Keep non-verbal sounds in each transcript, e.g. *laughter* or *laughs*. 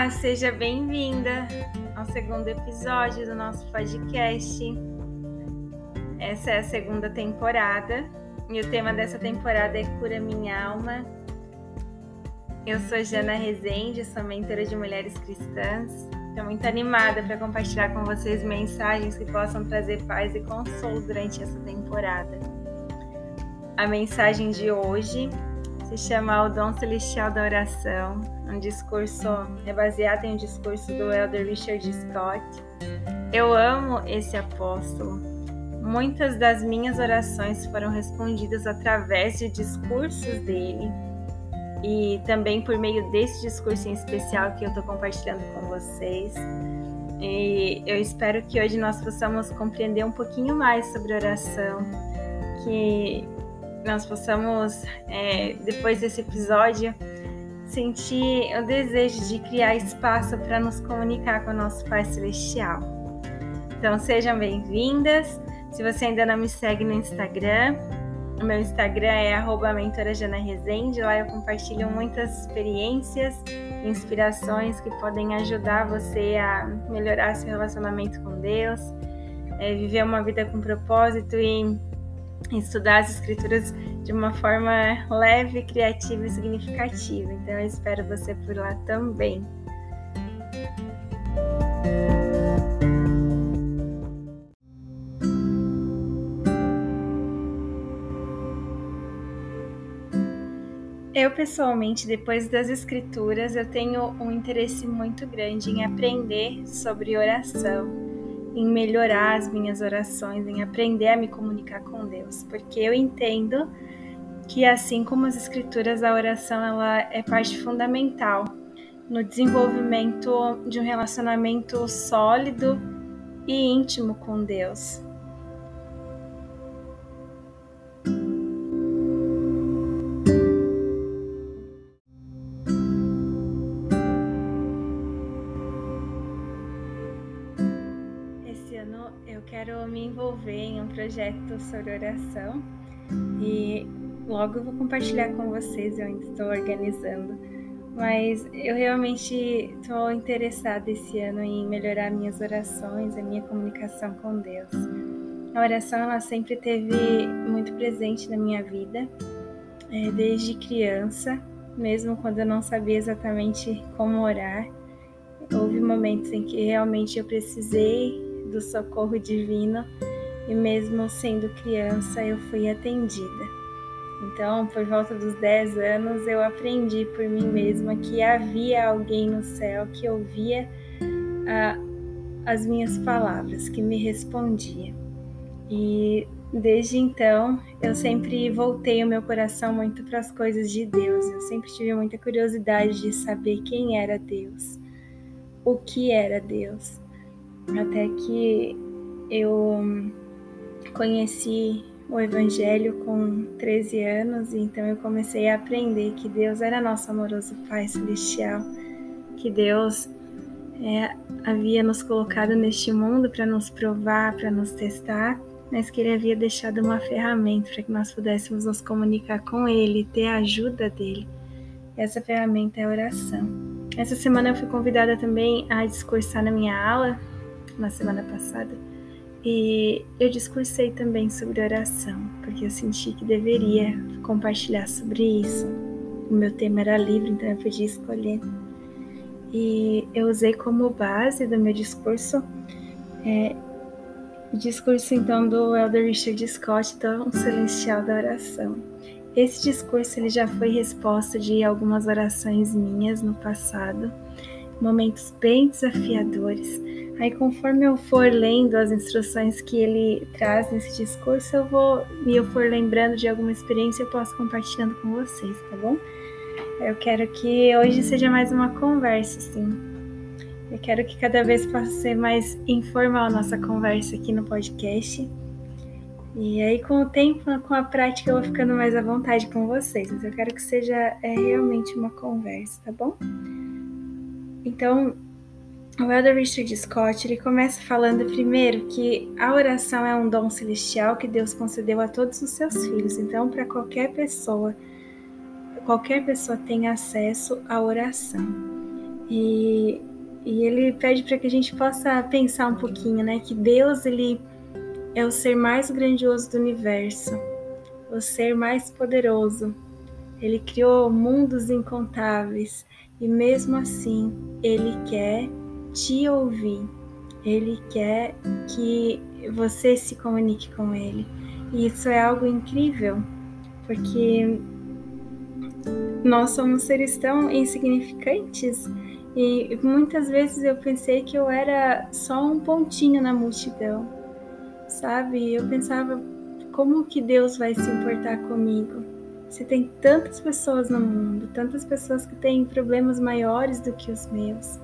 Olá, seja bem-vinda ao segundo episódio do nosso podcast. Essa é a segunda temporada e o tema dessa temporada é Cura Minha Alma. Eu sou Jana Rezende, sou mentora de mulheres cristãs. Estou muito animada para compartilhar com vocês mensagens que possam trazer paz e consolo durante essa temporada. A mensagem de hoje se chama O Dom Celestial da Oração, um discurso é baseado em um discurso do elder Richard Scott. Eu amo esse apóstolo. Muitas das minhas orações foram respondidas através de discursos dele e também por meio desse discurso em especial que eu estou compartilhando com vocês. E eu espero que hoje nós possamos compreender um pouquinho mais sobre oração, que nós possamos, é, depois desse episódio, sentir o desejo de criar espaço para nos comunicar com o nosso Pai Celestial. Então sejam bem-vindas. Se você ainda não me segue no Instagram, o meu Instagram é @mentorajanarezende. Lá eu compartilho muitas experiências, inspirações que podem ajudar você a melhorar seu relacionamento com Deus, é, viver uma vida com propósito e estudar as escrituras de uma forma leve, criativa e significativa. Então eu espero você por lá também. Eu pessoalmente, depois das escrituras, eu tenho um interesse muito grande em aprender sobre oração em melhorar as minhas orações, em aprender a me comunicar com Deus, porque eu entendo que assim como as escrituras, a oração ela é parte fundamental no desenvolvimento de um relacionamento sólido e íntimo com Deus. Quero me envolver em um projeto sobre oração e logo eu vou compartilhar com vocês, eu ainda estou organizando. Mas eu realmente estou interessada esse ano em melhorar minhas orações, a minha comunicação com Deus. A oração ela sempre teve muito presente na minha vida, é, desde criança, mesmo quando eu não sabia exatamente como orar. Houve momentos em que realmente eu precisei do socorro divino e mesmo sendo criança eu fui atendida. Então, por volta dos 10 anos, eu aprendi por mim mesma que havia alguém no céu que ouvia as minhas palavras, que me respondia. E desde então, eu sempre voltei o meu coração muito para as coisas de Deus. Eu sempre tive muita curiosidade de saber quem era Deus, o que era Deus até que eu conheci o Evangelho com 13 anos, e então eu comecei a aprender que Deus era nosso amoroso Pai Celestial, que Deus é, havia nos colocado neste mundo para nos provar, para nos testar, mas que Ele havia deixado uma ferramenta para que nós pudéssemos nos comunicar com Ele, ter a ajuda dele. Essa ferramenta é a oração. Essa semana eu fui convidada também a discursar na minha aula na semana passada. E eu discursei também sobre oração, porque eu senti que deveria compartilhar sobre isso. O meu tema era livre, então eu podia escolher. E eu usei como base do meu discurso é, o discurso então do Elder Richard Scott, Dom Celestial da Oração. Esse discurso ele já foi resposta de algumas orações minhas no passado, momentos bem desafiadores Aí, conforme eu for lendo as instruções que ele traz nesse discurso, eu vou e eu for lembrando de alguma experiência, eu posso compartilhando com vocês, tá bom? Eu quero que hoje seja mais uma conversa, assim. Eu quero que cada vez possa ser mais informal a nossa conversa aqui no podcast. E aí, com o tempo, com a prática, eu vou ficando mais à vontade com vocês. Mas eu quero que seja é, realmente uma conversa, tá bom? Então, o Elder Richard Scott ele começa falando primeiro que a oração é um dom celestial que Deus concedeu a todos os seus filhos. Então, para qualquer pessoa, qualquer pessoa tem acesso à oração. E, e ele pede para que a gente possa pensar um pouquinho, né? Que Deus ele é o ser mais grandioso do universo, o ser mais poderoso. Ele criou mundos incontáveis e mesmo assim ele quer te ouvir. Ele quer que você se comunique com ele. E isso é algo incrível, porque nós somos seres tão insignificantes e muitas vezes eu pensei que eu era só um pontinho na multidão, sabe? Eu pensava, como que Deus vai se importar comigo? Se tem tantas pessoas no mundo, tantas pessoas que têm problemas maiores do que os meus,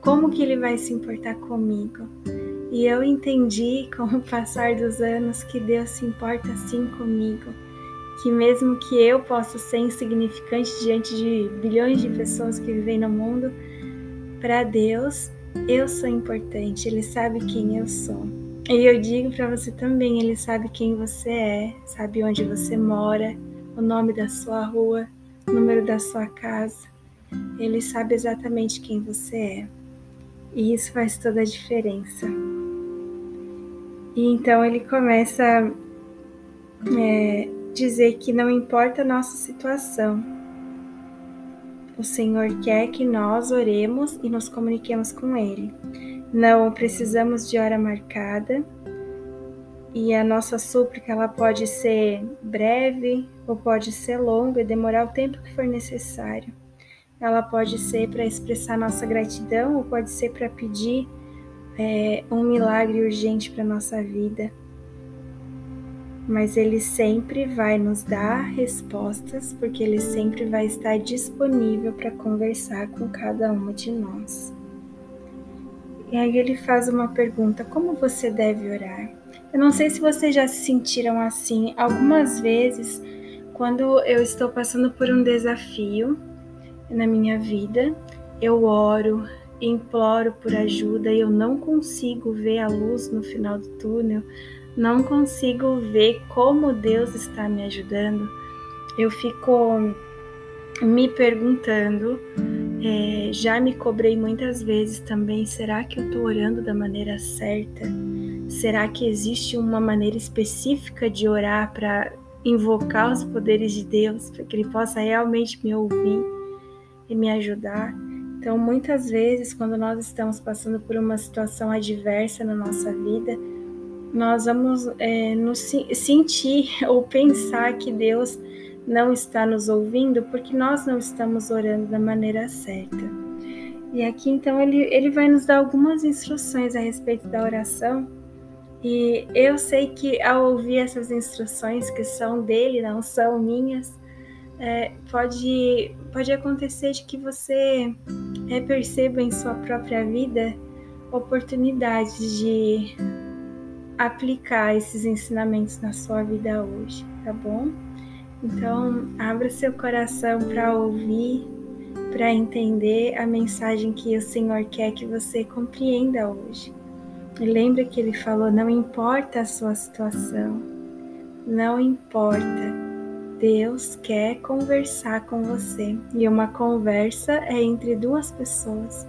como que Ele vai se importar comigo? E eu entendi *laughs* com o passar dos anos que Deus se importa assim comigo que mesmo que eu possa ser insignificante diante de bilhões de pessoas que vivem no mundo, para Deus eu sou importante, Ele sabe quem eu sou. E eu digo para você também, Ele sabe quem você é, sabe onde você mora, o nome da sua rua, o número da sua casa. Ele sabe exatamente quem você é. E isso faz toda a diferença. E então ele começa é, dizer que não importa a nossa situação, o Senhor quer que nós oremos e nos comuniquemos com Ele. Não precisamos de hora marcada e a nossa súplica ela pode ser breve ou pode ser longa e demorar o tempo que for necessário. Ela pode ser para expressar nossa gratidão ou pode ser para pedir é, um milagre urgente para nossa vida mas Ele sempre vai nos dar respostas, porque Ele sempre vai estar disponível para conversar com cada uma de nós. E aí ele faz uma pergunta: como você deve orar? Eu não sei se vocês já se sentiram assim. Algumas vezes, quando eu estou passando por um desafio na minha vida, eu oro, imploro por ajuda e eu não consigo ver a luz no final do túnel não consigo ver como Deus está me ajudando, eu fico me perguntando, é, já me cobrei muitas vezes também: será que eu estou orando da maneira certa? Será que existe uma maneira específica de orar para invocar os poderes de Deus, para que Ele possa realmente me ouvir e me ajudar? Então, muitas vezes, quando nós estamos passando por uma situação adversa na nossa vida, nós vamos é, nos sentir ou pensar que Deus não está nos ouvindo porque nós não estamos orando da maneira certa. E aqui então ele, ele vai nos dar algumas instruções a respeito da oração. E eu sei que ao ouvir essas instruções que são dele, não são minhas, é, pode, pode acontecer de que você é, perceba em sua própria vida oportunidades de aplicar esses ensinamentos na sua vida hoje, tá bom? Então, abra seu coração para ouvir, para entender a mensagem que o Senhor quer que você compreenda hoje. E lembre que ele falou: não importa a sua situação, não importa. Deus quer conversar com você e uma conversa é entre duas pessoas.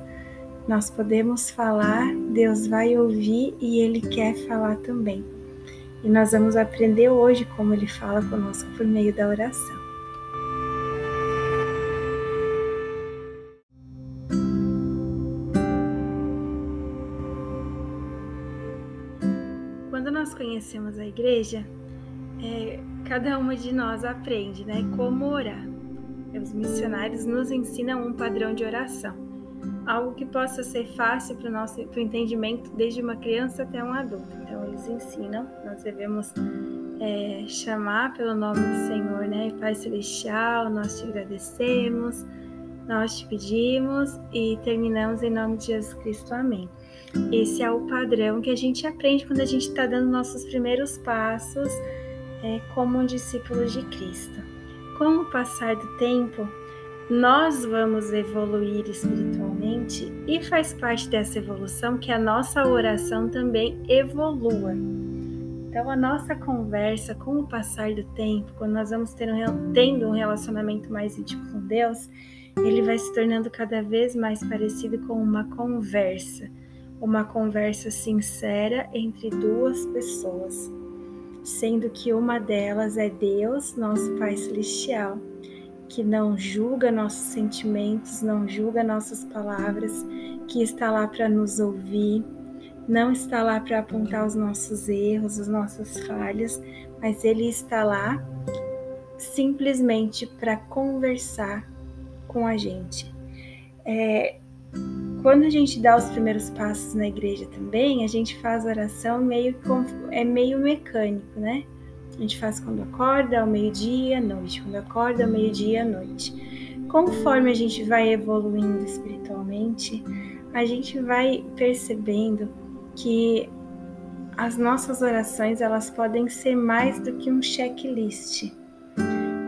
Nós podemos falar, Deus vai ouvir e Ele quer falar também. E nós vamos aprender hoje como Ele fala conosco por meio da oração. Quando nós conhecemos a igreja, é, cada uma de nós aprende né, como orar. Os missionários nos ensinam um padrão de oração algo que possa ser fácil para o nosso pro entendimento desde uma criança até um adulto. Então eles ensinam, nós devemos é, chamar pelo nome do Senhor, né? Pai Celestial, nós te agradecemos, nós te pedimos e terminamos em nome de Jesus Cristo. Amém. Esse é o padrão que a gente aprende quando a gente está dando nossos primeiros passos é, como um discípulo de Cristo. Com o passar do tempo, nós vamos evoluir espiritualmente e faz parte dessa evolução que a nossa oração também evolua. Então, a nossa conversa, com o passar do tempo, quando nós vamos ter um, tendo um relacionamento mais íntimo com Deus, ele vai se tornando cada vez mais parecido com uma conversa, uma conversa sincera entre duas pessoas, sendo que uma delas é Deus, nosso Pai Celestial, que não julga nossos sentimentos, não julga nossas palavras, que está lá para nos ouvir, não está lá para apontar os nossos erros, as nossas falhas, mas Ele está lá simplesmente para conversar com a gente. É, quando a gente dá os primeiros passos na igreja também, a gente faz oração meio é meio mecânico, né? A gente faz quando acorda, ao meio-dia, à noite, quando acorda, ao meio-dia, à noite. Conforme a gente vai evoluindo espiritualmente, a gente vai percebendo que as nossas orações elas podem ser mais do que um checklist.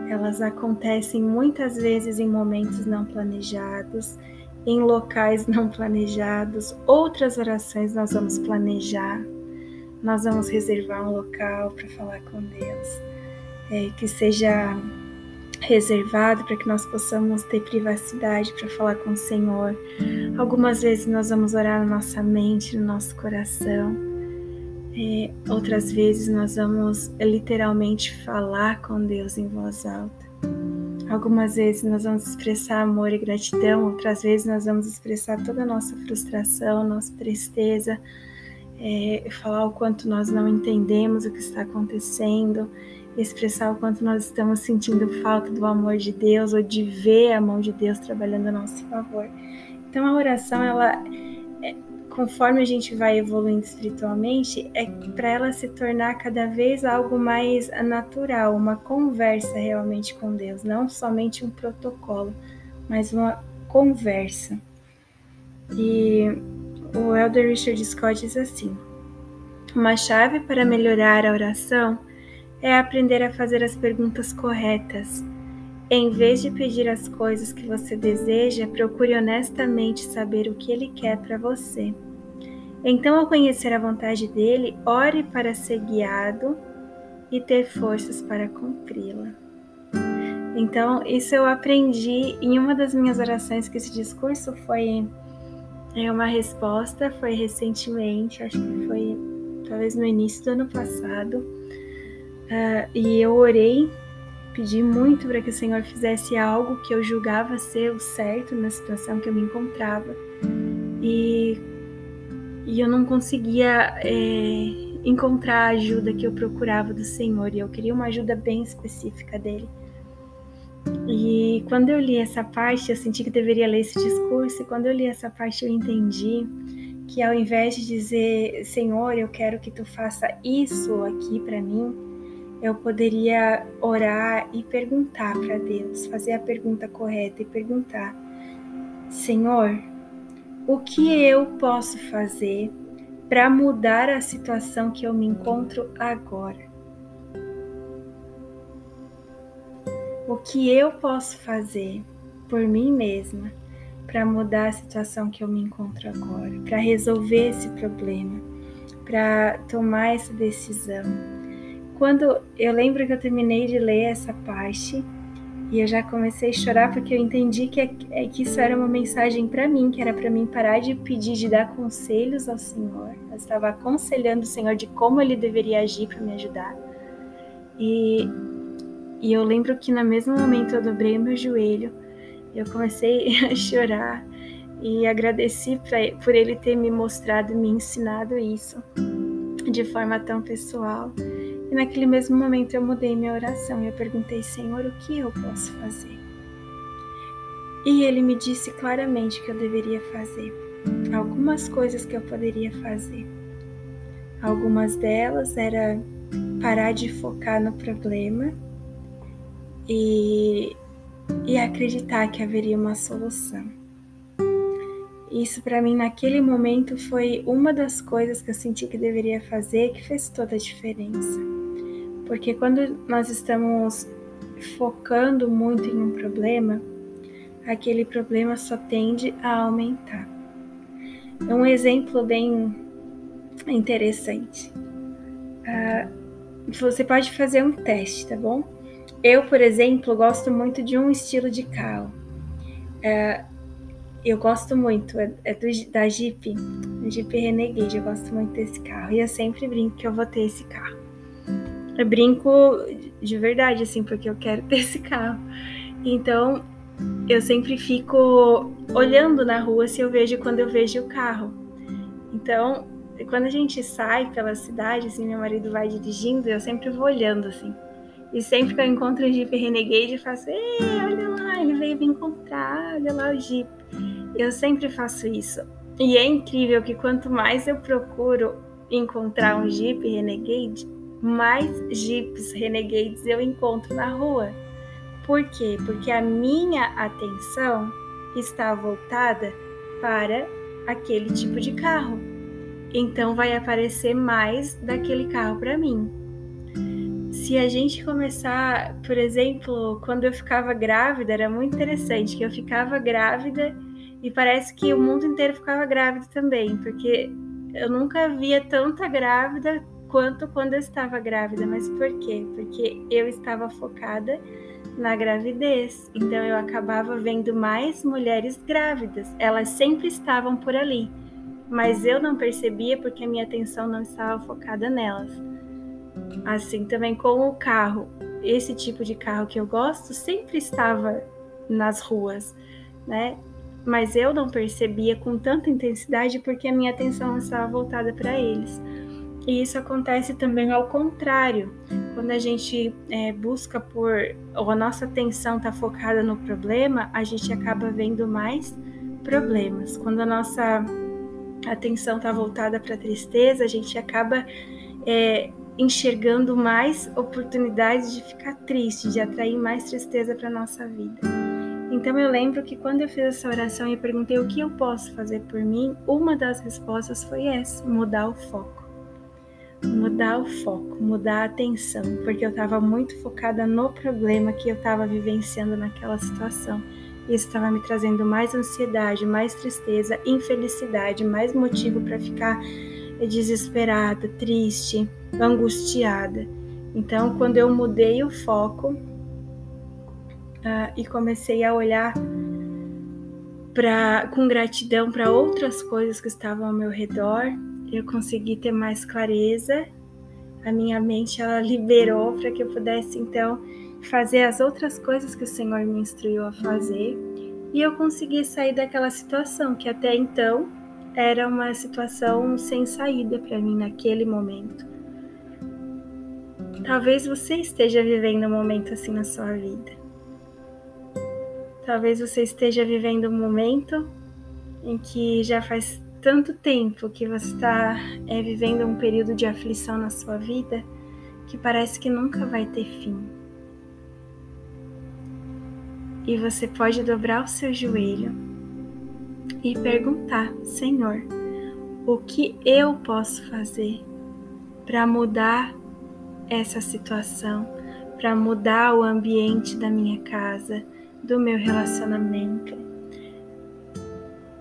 Elas acontecem muitas vezes em momentos não planejados, em locais não planejados. Outras orações nós vamos planejar, nós vamos reservar um local para falar com Deus, é, que seja reservado para que nós possamos ter privacidade para falar com o Senhor. Algumas vezes nós vamos orar na nossa mente, no nosso coração. É, outras vezes nós vamos literalmente falar com Deus em voz alta. Algumas vezes nós vamos expressar amor e gratidão, outras vezes nós vamos expressar toda a nossa frustração, nossa tristeza, é, falar o quanto nós não entendemos o que está acontecendo, expressar o quanto nós estamos sentindo falta do amor de Deus ou de ver a mão de Deus trabalhando a nosso favor. Então a oração, ela, é, conforme a gente vai evoluindo espiritualmente, é para ela se tornar cada vez algo mais natural, uma conversa realmente com Deus, não somente um protocolo, mas uma conversa. E o Elder Richard Scott diz assim: uma chave para melhorar a oração é aprender a fazer as perguntas corretas. Em vez de pedir as coisas que você deseja, procure honestamente saber o que ele quer para você. Então, ao conhecer a vontade dele, ore para ser guiado e ter forças para cumpri-la. Então, isso eu aprendi em uma das minhas orações, que esse discurso foi é uma resposta, foi recentemente, acho que foi talvez no início do ano passado Uh, e eu orei, pedi muito para que o Senhor fizesse algo que eu julgava ser o certo na situação que eu me encontrava. E, e eu não conseguia é, encontrar a ajuda que eu procurava do Senhor. E eu queria uma ajuda bem específica dele. E quando eu li essa parte, eu senti que deveria ler esse discurso. E quando eu li essa parte, eu entendi que ao invés de dizer, Senhor, eu quero que tu faça isso aqui para mim, eu poderia orar e perguntar para Deus, fazer a pergunta correta e perguntar: Senhor, o que eu posso fazer para mudar a situação que eu me encontro agora? O que eu posso fazer por mim mesma para mudar a situação que eu me encontro agora, para resolver esse problema, para tomar essa decisão? quando eu lembro que eu terminei de ler essa parte e eu já comecei a chorar porque eu entendi que, é, que isso era uma mensagem para mim, que era para mim parar de pedir, de dar conselhos ao Senhor. Eu estava aconselhando o Senhor de como ele deveria agir para me ajudar. E, e eu lembro que no mesmo momento eu dobrei meu joelho, eu comecei *laughs* a chorar e agradeci pra, por ele ter me mostrado, me ensinado isso de forma tão pessoal. E naquele mesmo momento eu mudei minha oração e eu perguntei, Senhor, o que eu posso fazer? E ele me disse claramente que eu deveria fazer, algumas coisas que eu poderia fazer. Algumas delas era parar de focar no problema e, e acreditar que haveria uma solução. Isso para mim naquele momento foi uma das coisas que eu senti que deveria fazer que fez toda a diferença. Porque quando nós estamos focando muito em um problema, aquele problema só tende a aumentar. Um exemplo bem interessante. Uh, você pode fazer um teste, tá bom? Eu, por exemplo, gosto muito de um estilo de carro. É, eu gosto muito, é, é do, da Jeep, Jeep Renegade, eu gosto muito desse carro. E eu sempre brinco que eu vou ter esse carro. Eu brinco de verdade, assim, porque eu quero *laughs* ter esse carro. Então, eu sempre fico olhando na rua se eu vejo quando eu vejo o carro. Então, quando a gente sai pela cidade, assim, meu marido vai dirigindo, eu sempre vou olhando, assim. E sempre que eu encontro o Jeep Renegade, eu faço, ei, olha lá, ele veio me encontrar, olha lá o Jeep. Eu sempre faço isso. E é incrível que quanto mais eu procuro encontrar um Jeep Renegade, mais Jeeps Renegades eu encontro na rua. Por quê? Porque a minha atenção está voltada para aquele tipo de carro. Então vai aparecer mais daquele carro para mim. Se a gente começar, por exemplo, quando eu ficava grávida, era muito interessante que eu ficava grávida e parece que o mundo inteiro ficava grávida também, porque eu nunca via tanta grávida quanto quando eu estava grávida. Mas por quê? Porque eu estava focada na gravidez. Então eu acabava vendo mais mulheres grávidas. Elas sempre estavam por ali, mas eu não percebia porque a minha atenção não estava focada nelas. Assim também com o carro. Esse tipo de carro que eu gosto sempre estava nas ruas, né? mas eu não percebia com tanta intensidade porque a minha atenção estava voltada para eles. E isso acontece também ao contrário, quando a gente é, busca por, ou a nossa atenção está focada no problema, a gente acaba vendo mais problemas. Quando a nossa atenção está voltada para a tristeza, a gente acaba é, enxergando mais oportunidades de ficar triste, de atrair mais tristeza para nossa vida. Então eu lembro que quando eu fiz essa oração e perguntei o que eu posso fazer por mim, uma das respostas foi essa: mudar o foco. Mudar o foco, mudar a atenção, porque eu estava muito focada no problema que eu estava vivenciando naquela situação. Isso estava me trazendo mais ansiedade, mais tristeza, infelicidade, mais motivo para ficar desesperada, triste, angustiada. Então, quando eu mudei o foco, uh, e comecei a olhar pra, com gratidão para outras coisas que estavam ao meu redor. Eu consegui ter mais clareza. A minha mente ela liberou para que eu pudesse então fazer as outras coisas que o Senhor me instruiu a fazer. E eu consegui sair daquela situação que até então era uma situação sem saída para mim naquele momento. Talvez você esteja vivendo um momento assim na sua vida. Talvez você esteja vivendo um momento em que já faz tanto tempo que você está é, vivendo um período de aflição na sua vida que parece que nunca vai ter fim. E você pode dobrar o seu joelho e perguntar: Senhor, o que eu posso fazer para mudar essa situação, para mudar o ambiente da minha casa? do meu relacionamento,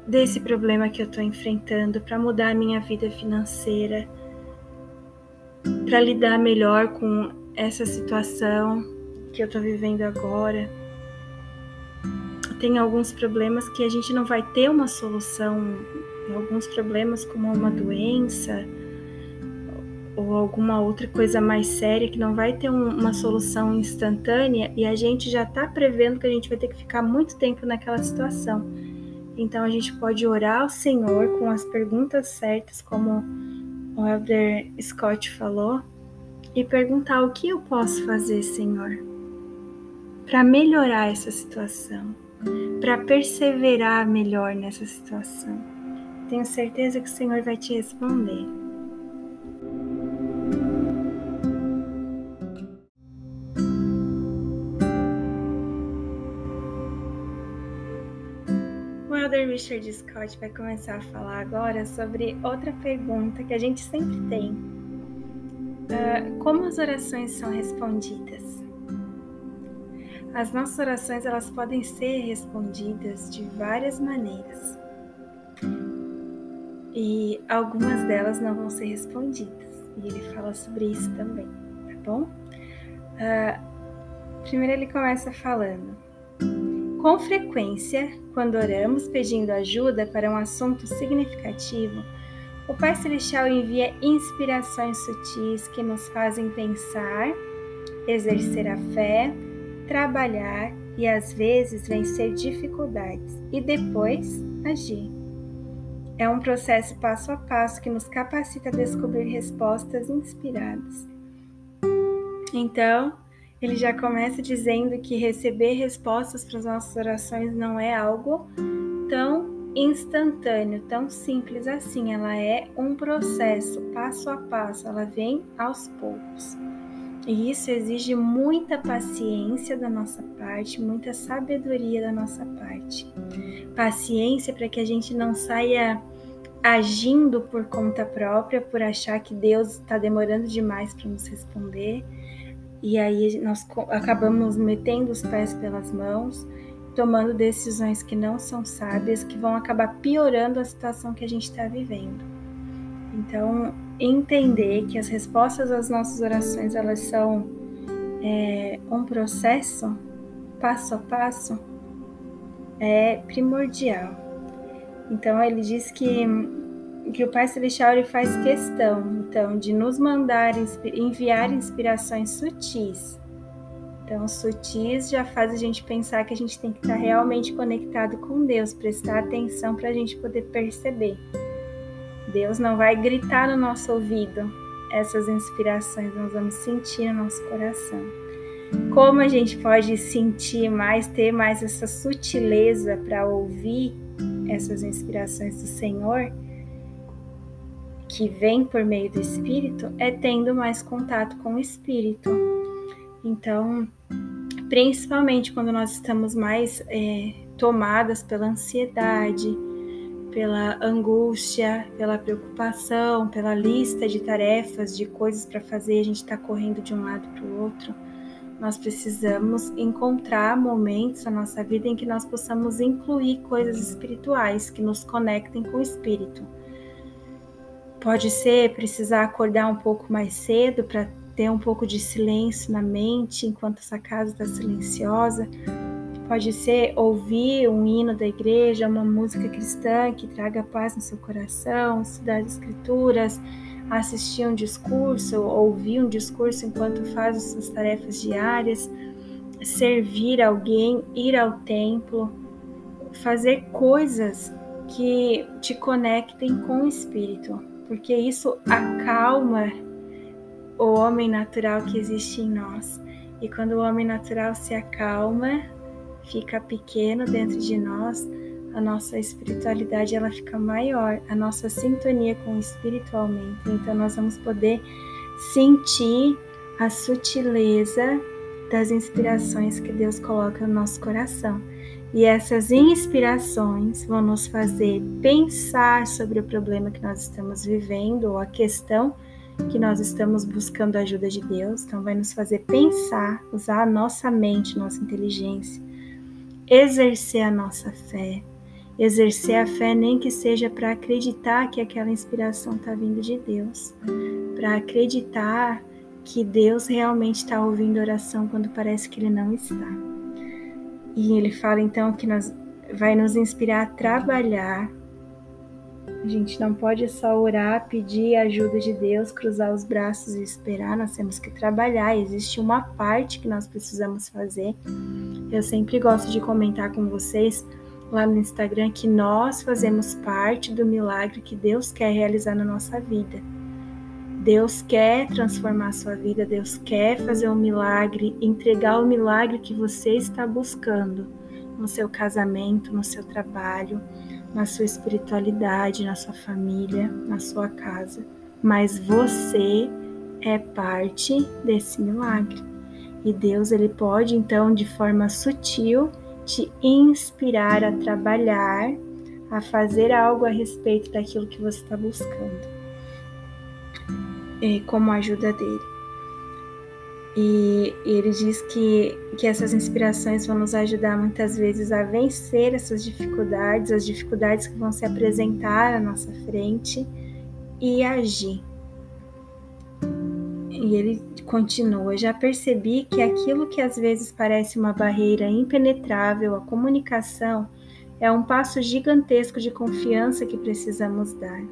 desse problema que eu estou enfrentando, para mudar a minha vida financeira, para lidar melhor com essa situação que eu estou vivendo agora. Tem alguns problemas que a gente não vai ter uma solução, alguns problemas como uma doença ou alguma outra coisa mais séria que não vai ter um, uma solução instantânea e a gente já está prevendo que a gente vai ter que ficar muito tempo naquela situação. Então a gente pode orar ao Senhor com as perguntas certas, como o Elder Scott falou, e perguntar o que eu posso fazer, Senhor, para melhorar essa situação, para perseverar melhor nessa situação. Tenho certeza que o Senhor vai te responder. Elder Richard Scott vai começar a falar agora sobre outra pergunta que a gente sempre tem: uh, como as orações são respondidas? As nossas orações elas podem ser respondidas de várias maneiras. E algumas delas não vão ser respondidas. E ele fala sobre isso também, tá bom? Uh, primeiro ele começa falando. Com frequência, quando oramos pedindo ajuda para um assunto significativo, o Pai Celestial envia inspirações sutis que nos fazem pensar, exercer a fé, trabalhar e às vezes vencer dificuldades e depois agir. É um processo passo a passo que nos capacita a descobrir respostas inspiradas. Então, ele já começa dizendo que receber respostas para as nossas orações não é algo tão instantâneo, tão simples assim. Ela é um processo, passo a passo, ela vem aos poucos. E isso exige muita paciência da nossa parte, muita sabedoria da nossa parte. Paciência para que a gente não saia agindo por conta própria, por achar que Deus está demorando demais para nos responder. E aí nós acabamos metendo os pés pelas mãos, tomando decisões que não são sábias, que vão acabar piorando a situação que a gente está vivendo. Então, entender que as respostas às nossas orações elas são é, um processo passo a passo é primordial. Então ele diz que que o Pai Celestial ele faz questão então de nos mandar enviar inspirações sutis. Então, sutis já faz a gente pensar que a gente tem que estar realmente conectado com Deus, prestar atenção para a gente poder perceber. Deus não vai gritar no nosso ouvido essas inspirações, nós vamos sentir no nosso coração. Como a gente pode sentir mais, ter mais essa sutileza para ouvir essas inspirações do Senhor, que vem por meio do Espírito, é tendo mais contato com o Espírito. Então, principalmente quando nós estamos mais é, tomadas pela ansiedade, pela angústia, pela preocupação, pela lista de tarefas, de coisas para fazer, a gente está correndo de um lado para o outro. Nós precisamos encontrar momentos na nossa vida em que nós possamos incluir coisas espirituais que nos conectem com o espírito. Pode ser precisar acordar um pouco mais cedo para ter um pouco de silêncio na mente enquanto essa casa está silenciosa Pode ser ouvir um hino da igreja, uma música cristã que traga paz no seu coração, estudar as escrituras, assistir um discurso, ouvir um discurso enquanto faz as suas tarefas diárias, servir alguém, ir ao templo, fazer coisas que te conectem com o espírito, porque isso acalma o homem natural que existe em nós. E quando o homem natural se acalma, fica pequeno dentro de nós, a nossa espiritualidade ela fica maior, a nossa sintonia com o espírito aumenta. Então nós vamos poder sentir a sutileza das inspirações que Deus coloca no nosso coração. E essas inspirações vão nos fazer pensar sobre o problema que nós estamos vivendo ou a questão que nós estamos buscando a ajuda de Deus. Então, vai nos fazer pensar, usar a nossa mente, nossa inteligência, exercer a nossa fé. Exercer a fé, nem que seja para acreditar que aquela inspiração está vindo de Deus, para acreditar que Deus realmente está ouvindo oração quando parece que Ele não está. E ele fala então que nós, vai nos inspirar a trabalhar. A gente não pode só orar, pedir a ajuda de Deus, cruzar os braços e esperar, nós temos que trabalhar. Existe uma parte que nós precisamos fazer eu sempre gosto de comentar com vocês lá no Instagram que nós fazemos parte do milagre que Deus quer realizar na nossa vida. Deus quer transformar a sua vida, Deus quer fazer um milagre, entregar o milagre que você está buscando no seu casamento, no seu trabalho, na sua espiritualidade, na sua família, na sua casa. Mas você é parte desse milagre. E Deus ele pode então de forma sutil te inspirar a trabalhar, a fazer algo a respeito daquilo que você está buscando, e como ajuda dele. E, ele diz que, que essas inspirações vão nos ajudar muitas vezes a vencer essas dificuldades, as dificuldades que vão se apresentar à nossa frente e agir. E ele continua: Já percebi que aquilo que às vezes parece uma barreira impenetrável à comunicação é um passo gigantesco de confiança que precisamos dar.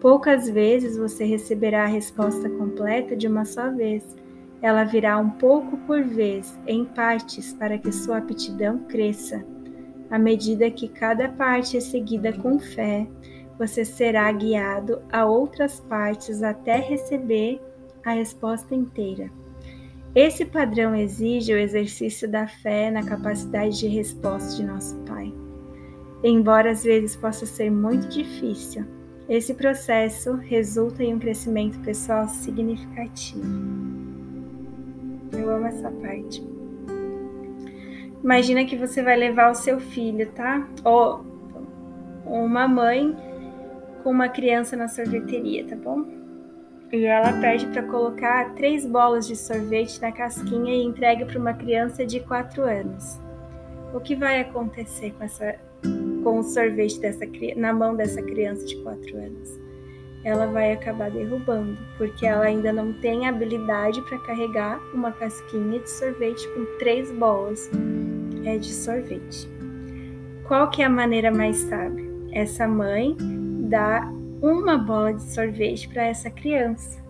Poucas vezes você receberá a resposta completa de uma só vez. Ela virá um pouco por vez, em partes, para que sua aptidão cresça. À medida que cada parte é seguida com fé, você será guiado a outras partes até receber a resposta inteira. Esse padrão exige o exercício da fé na capacidade de resposta de nosso Pai. Embora às vezes possa ser muito difícil, esse processo resulta em um crescimento pessoal significativo. Eu amo essa parte. Imagina que você vai levar o seu filho, tá? Ou uma mãe com uma criança na sorveteria, tá bom? E ela pede para colocar três bolas de sorvete na casquinha e entrega para uma criança de 4 anos. O que vai acontecer com, essa, com o sorvete dessa, na mão dessa criança de 4 anos? Ela vai acabar derrubando, porque ela ainda não tem habilidade para carregar uma casquinha de sorvete com três bolas é, de sorvete. Qual que é a maneira mais sábia? Essa mãe dá uma bola de sorvete para essa criança.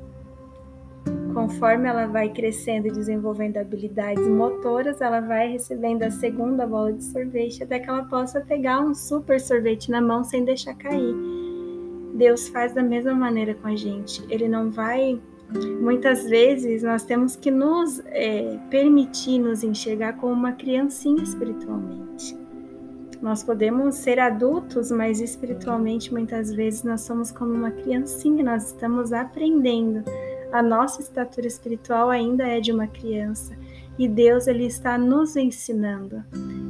Conforme ela vai crescendo e desenvolvendo habilidades motoras, ela vai recebendo a segunda bola de sorvete até que ela possa pegar um super sorvete na mão sem deixar cair. Deus faz da mesma maneira com a gente. Ele não vai. Muitas vezes nós temos que nos é, permitir nos enxergar como uma criancinha espiritualmente. Nós podemos ser adultos, mas espiritualmente muitas vezes nós somos como uma criancinha, nós estamos aprendendo. A nossa estatura espiritual ainda é de uma criança e Deus ele está nos ensinando.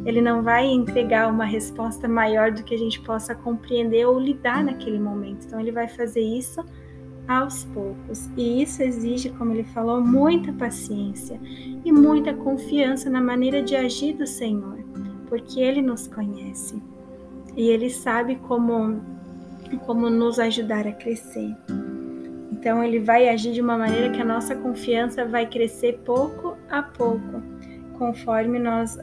Ele não vai entregar uma resposta maior do que a gente possa compreender ou lidar naquele momento. Então ele vai fazer isso aos poucos. E isso exige, como ele falou, muita paciência e muita confiança na maneira de agir do Senhor porque Ele nos conhece e Ele sabe como, como nos ajudar a crescer. Então, Ele vai agir de uma maneira que a nossa confiança vai crescer pouco a pouco, conforme nós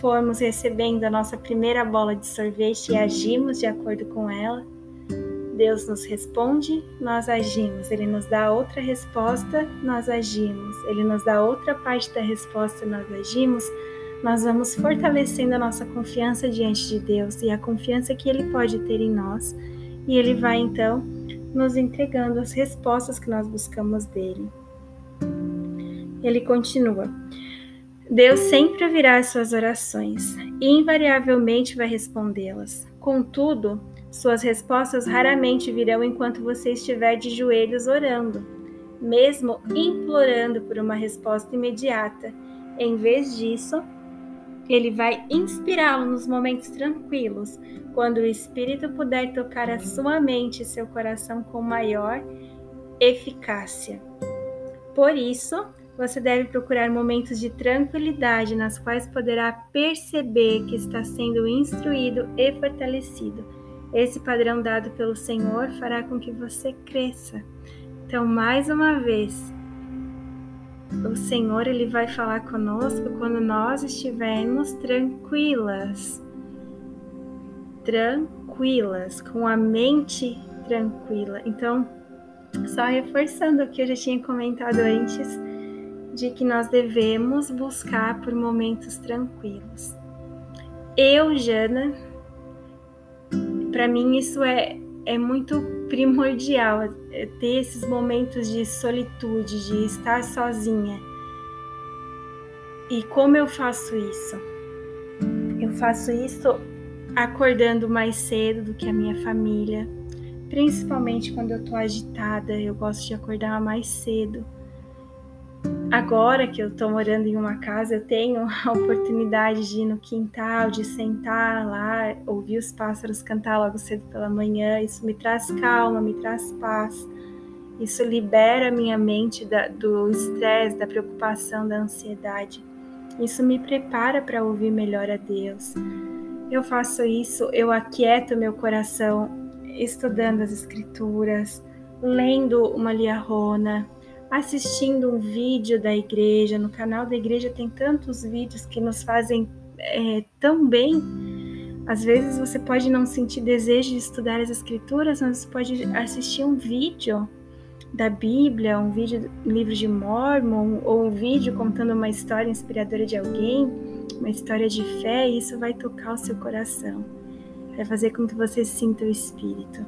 formos recebendo a nossa primeira bola de sorvete e agimos de acordo com ela. Deus nos responde, nós agimos. Ele nos dá outra resposta, nós agimos. Ele nos dá outra parte da resposta, nós agimos nós vamos fortalecendo a nossa confiança diante de Deus e a confiança que Ele pode ter em nós, e Ele vai então nos entregando as respostas que nós buscamos dele. Ele continua: Deus sempre ouvirá as suas orações e invariavelmente vai respondê-las. Contudo, suas respostas raramente virão enquanto você estiver de joelhos orando, mesmo implorando por uma resposta imediata. Em vez disso, ele vai inspirá-lo nos momentos tranquilos, quando o Espírito puder tocar a sua mente e seu coração com maior eficácia. Por isso, você deve procurar momentos de tranquilidade nas quais poderá perceber que está sendo instruído e fortalecido. Esse padrão dado pelo Senhor fará com que você cresça. Então, mais uma vez, o Senhor ele vai falar conosco quando nós estivermos tranquilas, tranquilas, com a mente tranquila. Então, só reforçando o que eu já tinha comentado antes, de que nós devemos buscar por momentos tranquilos. Eu, Jana, para mim isso é, é muito primordial é ter esses momentos de solitude, de estar sozinha. E como eu faço isso? Eu faço isso acordando mais cedo do que a minha família, principalmente quando eu tô agitada, eu gosto de acordar mais cedo Agora que eu estou morando em uma casa, eu tenho *laughs* a oportunidade de ir no quintal, de sentar lá, ouvir os pássaros cantar logo cedo pela manhã. Isso me traz calma, me traz paz. Isso libera minha mente da, do estresse, da preocupação, da ansiedade. Isso me prepara para ouvir melhor a Deus. Eu faço isso, eu aquieto meu coração estudando as Escrituras, lendo uma liarrona, assistindo um vídeo da igreja. No canal da igreja tem tantos vídeos que nos fazem é, tão bem. Às vezes você pode não sentir desejo de estudar as escrituras, mas você pode assistir um vídeo da Bíblia, um vídeo livro de Mormon ou um vídeo contando uma história inspiradora de alguém, uma história de fé, e isso vai tocar o seu coração. Vai fazer com que você sinta o espírito.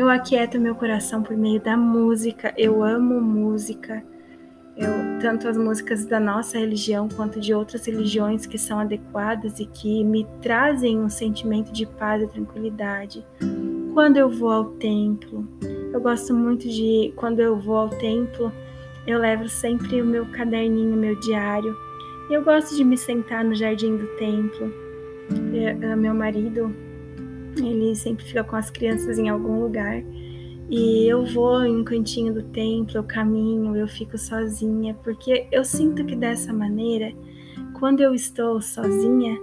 Eu aquieto meu coração por meio da música. Eu amo música. Eu, tanto as músicas da nossa religião quanto de outras religiões que são adequadas e que me trazem um sentimento de paz e tranquilidade. Quando eu vou ao templo, eu gosto muito de quando eu vou ao templo, eu levo sempre o meu caderninho, meu diário. Eu gosto de me sentar no jardim do templo. Eu, meu marido ele sempre fica com as crianças em algum lugar. E eu vou em um cantinho do templo, eu caminho, eu fico sozinha, porque eu sinto que dessa maneira, quando eu estou sozinha,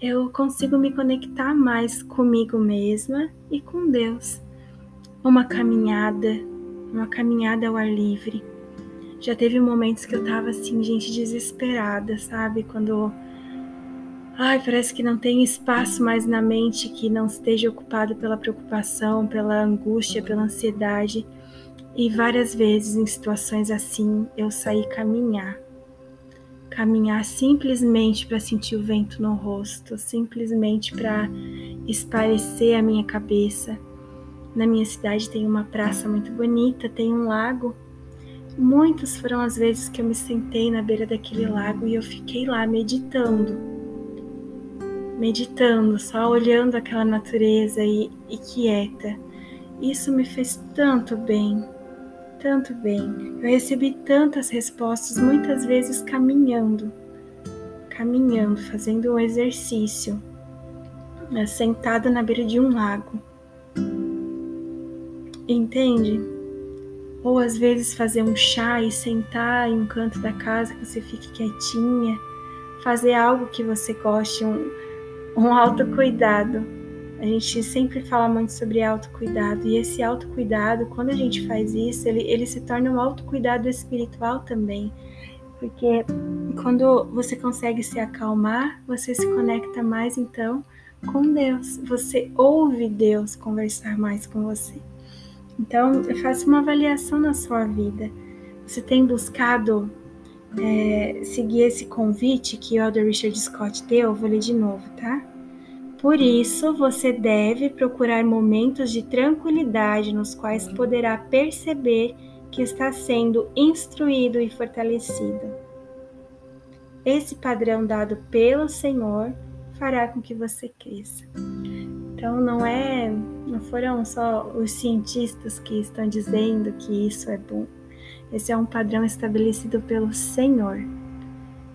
eu consigo me conectar mais comigo mesma e com Deus. Uma caminhada, uma caminhada ao ar livre. Já teve momentos que eu tava assim, gente, desesperada, sabe? Quando Ai, parece que não tem espaço mais na mente que não esteja ocupado pela preocupação, pela angústia, pela ansiedade. E várias vezes em situações assim eu saí caminhar. Caminhar simplesmente para sentir o vento no rosto, simplesmente para esparecer a minha cabeça. Na minha cidade tem uma praça muito bonita, tem um lago. Muitas foram as vezes que eu me sentei na beira daquele lago e eu fiquei lá meditando meditando, só olhando aquela natureza e, e quieta. Isso me fez tanto bem, tanto bem. Eu recebi tantas respostas, muitas vezes caminhando, caminhando, fazendo um exercício, né, sentada na beira de um lago. Entende? Ou às vezes fazer um chá e sentar em um canto da casa que você fique quietinha, fazer algo que você goste, um, um autocuidado. A gente sempre fala muito sobre autocuidado, e esse autocuidado, quando a gente faz isso, ele, ele se torna um autocuidado espiritual também. Porque quando você consegue se acalmar, você se conecta mais então com Deus. Você ouve Deus conversar mais com você. Então, faça uma avaliação na sua vida. Você tem buscado é, seguir esse convite que o Elder Richard Scott deu, vou ler de novo, tá? Por isso, você deve procurar momentos de tranquilidade nos quais poderá perceber que está sendo instruído e fortalecido. Esse padrão dado pelo Senhor fará com que você cresça. Então não é, não foram só os cientistas que estão dizendo que isso é bom. Esse é um padrão estabelecido pelo Senhor.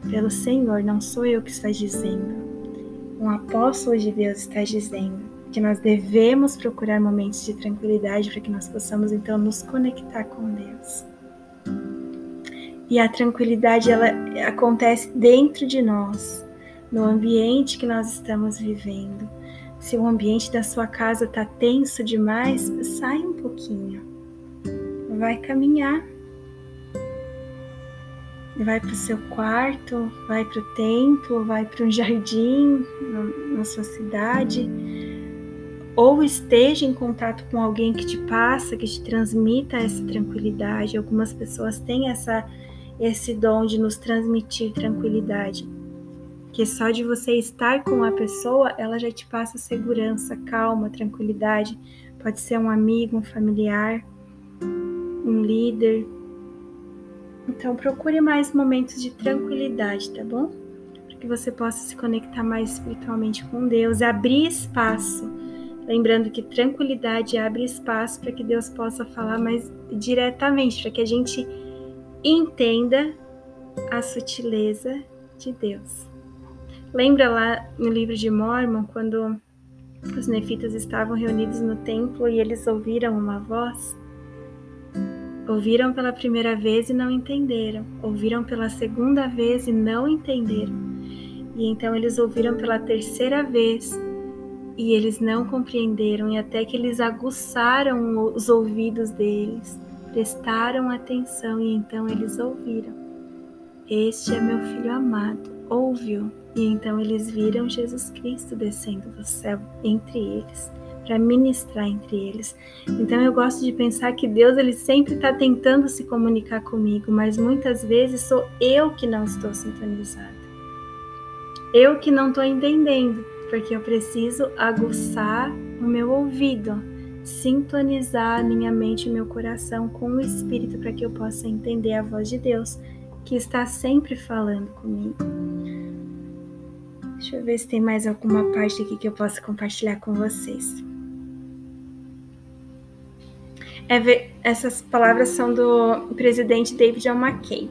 Pelo Senhor, não sou eu que está dizendo. Um apóstolo de Deus está dizendo que nós devemos procurar momentos de tranquilidade para que nós possamos então nos conectar com Deus. E a tranquilidade ela acontece dentro de nós, no ambiente que nós estamos vivendo. Se o ambiente da sua casa está tenso demais, sai um pouquinho. Vai caminhar vai para o seu quarto, vai para o templo, vai para um jardim na, na sua cidade, ou esteja em contato com alguém que te passa, que te transmita essa tranquilidade. Algumas pessoas têm essa, esse dom de nos transmitir tranquilidade. Que só de você estar com a pessoa, ela já te passa segurança, calma, tranquilidade. Pode ser um amigo, um familiar, um líder, então procure mais momentos de tranquilidade, tá bom? Para que você possa se conectar mais espiritualmente com Deus, abrir espaço. Lembrando que tranquilidade abre espaço para que Deus possa falar mais diretamente, para que a gente entenda a sutileza de Deus. Lembra lá no livro de Mormon, quando os nefitas estavam reunidos no templo e eles ouviram uma voz? Ouviram pela primeira vez e não entenderam. Ouviram pela segunda vez e não entenderam. E então eles ouviram pela terceira vez e eles não compreenderam, e até que eles aguçaram os ouvidos deles, prestaram atenção e então eles ouviram. Este é meu filho amado, ouve-o. E então eles viram Jesus Cristo descendo do céu entre eles, para ministrar entre eles. Então eu gosto de pensar que Deus ele sempre está tentando se comunicar comigo, mas muitas vezes sou eu que não estou sintonizada. Eu que não estou entendendo, porque eu preciso aguçar o meu ouvido, sintonizar minha mente e meu coração com o Espírito para que eu possa entender a voz de Deus que está sempre falando comigo. Deixa eu ver se tem mais alguma parte aqui que eu possa compartilhar com vocês. É ver, essas palavras são do presidente David L. McKay.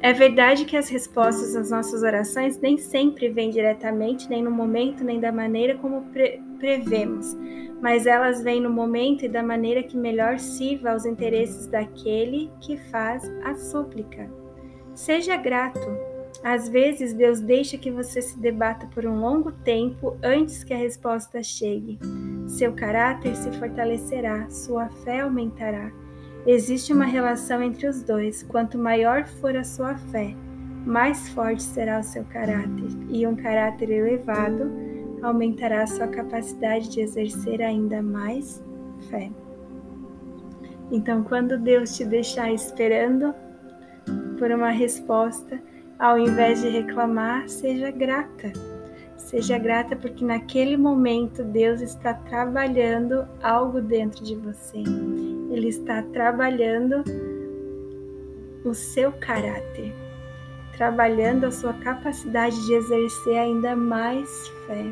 É verdade que as respostas às nossas orações nem sempre vêm diretamente, nem no momento, nem da maneira como pre prevemos, mas elas vêm no momento e da maneira que melhor sirva aos interesses daquele que faz a súplica. Seja grato. Às vezes, Deus deixa que você se debata por um longo tempo antes que a resposta chegue. Seu caráter se fortalecerá, sua fé aumentará Existe uma relação entre os dois. Quanto maior for a sua fé, mais forte será o seu caráter, e um caráter elevado aumentará a sua capacidade de exercer ainda mais fé. Então, quando Deus te deixar esperando por uma resposta, ao invés de reclamar, seja grata. Seja grata porque naquele momento Deus está trabalhando algo dentro de você ele está trabalhando o seu caráter, trabalhando a sua capacidade de exercer ainda mais fé.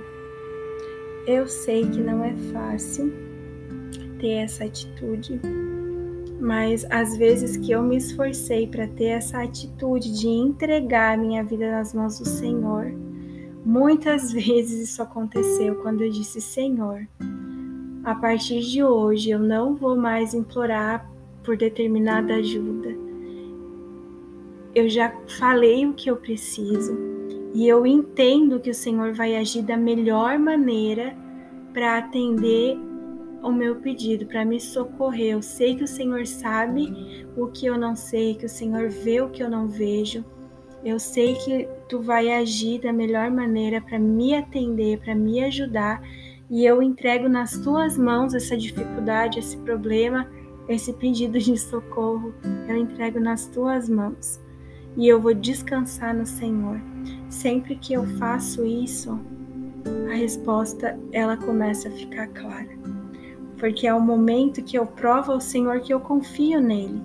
Eu sei que não é fácil ter essa atitude, mas às vezes que eu me esforcei para ter essa atitude de entregar minha vida nas mãos do Senhor, muitas *laughs* vezes isso aconteceu quando eu disse: Senhor, a partir de hoje eu não vou mais implorar por determinada ajuda. Eu já falei o que eu preciso e eu entendo que o Senhor vai agir da melhor maneira para atender o meu pedido, para me socorrer. Eu sei que o Senhor sabe o que eu não sei, que o Senhor vê o que eu não vejo. Eu sei que tu vai agir da melhor maneira para me atender, para me ajudar e eu entrego nas tuas mãos essa dificuldade, esse problema, esse pedido de socorro. Eu entrego nas tuas mãos e eu vou descansar no Senhor. Sempre que eu faço isso, a resposta ela começa a ficar clara. Porque é o momento que eu provo ao Senhor que eu confio nele.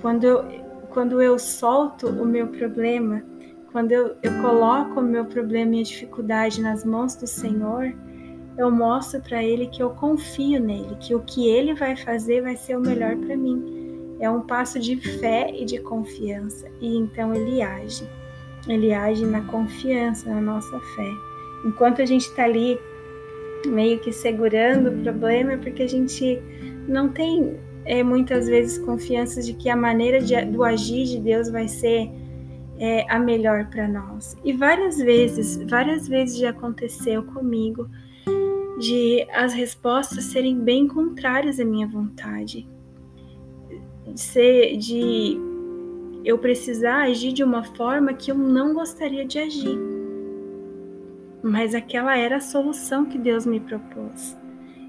Quando eu, quando eu solto o meu problema, quando eu, eu coloco o meu problema e a dificuldade nas mãos do Senhor, eu mostro para ele que eu confio nele, que o que ele vai fazer vai ser o melhor para mim. É um passo de fé e de confiança, e então ele age. Ele age na confiança, na nossa fé. Enquanto a gente está ali meio que segurando o problema, porque a gente não tem é, muitas vezes confiança de que a maneira de, do agir de Deus vai ser é, a melhor para nós. E várias vezes, várias vezes já aconteceu comigo de as respostas serem bem contrárias à minha vontade, de, ser, de eu precisar agir de uma forma que eu não gostaria de agir. Mas aquela era a solução que Deus me propôs.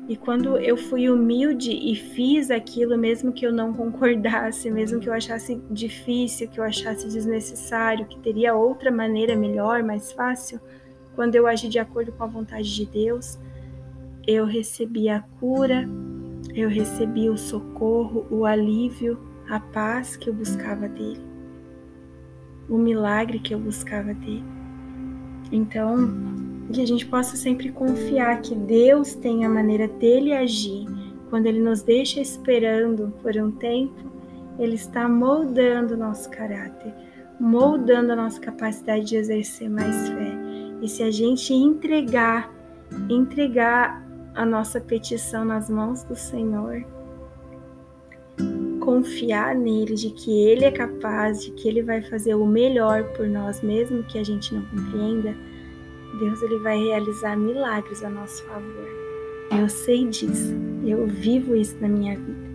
E quando eu fui humilde e fiz aquilo, mesmo que eu não concordasse, mesmo que eu achasse difícil, que eu achasse desnecessário, que teria outra maneira melhor, mais fácil, quando eu agi de acordo com a vontade de Deus, eu recebi a cura, eu recebi o socorro, o alívio, a paz que eu buscava dele, o milagre que eu buscava dele. Então, que a gente possa sempre confiar que Deus tem a maneira dele agir. Quando ele nos deixa esperando por um tempo, ele está moldando o nosso caráter, moldando a nossa capacidade de exercer mais fé. E se a gente entregar, entregar a nossa petição nas mãos do Senhor, confiar nele, de que ele é capaz, de que ele vai fazer o melhor por nós, mesmo que a gente não compreenda, Deus ele vai realizar milagres a nosso favor. Eu sei disso, eu vivo isso na minha vida.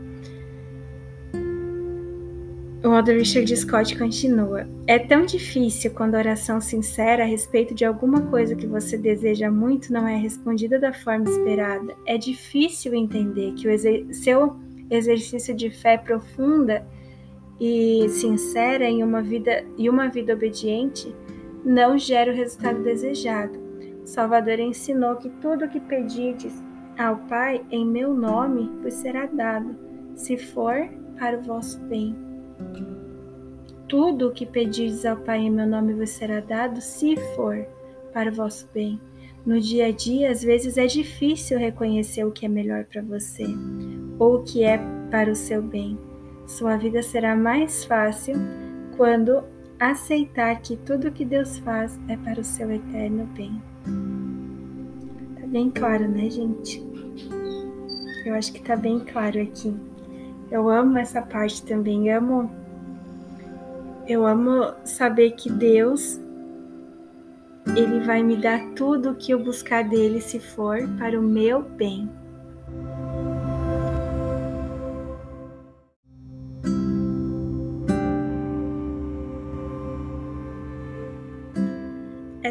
o Alder Richard Scott continua: É tão difícil quando a oração sincera a respeito de alguma coisa que você deseja muito não é respondida da forma esperada. É difícil entender que o exer seu exercício de fé profunda e sincera em uma vida e uma vida obediente não gera o resultado desejado. Salvador ensinou que tudo o que pedirdes ao Pai em meu nome vos será dado, se for para o vosso bem. Tudo o que pedirdes ao Pai em meu nome vos será dado, se for para o vosso bem. No dia a dia, às vezes é difícil reconhecer o que é melhor para você ou o que é para o seu bem. Sua vida será mais fácil quando aceitar que tudo que Deus faz é para o seu eterno bem. Tá bem claro, né, gente? Eu acho que tá bem claro aqui. Eu amo essa parte também, amo eu amo saber que Deus ele vai me dar tudo o que eu buscar dele se for para o meu bem.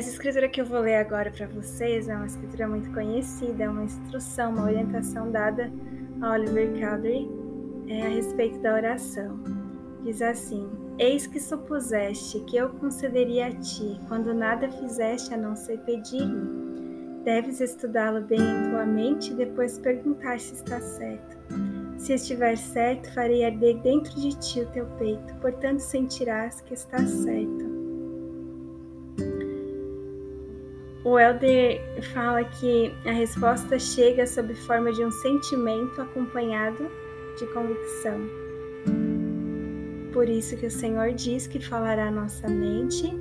Essa escritura que eu vou ler agora para vocês é uma escritura muito conhecida, é uma instrução, uma orientação dada a Oliver Cowdery é, a respeito da oração. Diz assim: Eis que supuseste que eu concederia a ti, quando nada fizeste a não ser pedir-me. Deves estudá-lo bem em tua mente e depois perguntar se está certo. Se estiver certo, farei arder dentro de ti o teu peito, portanto sentirás que está certo. O Elder fala que a resposta chega sob forma de um sentimento acompanhado de convicção. Por isso que o Senhor diz que falará nossa mente,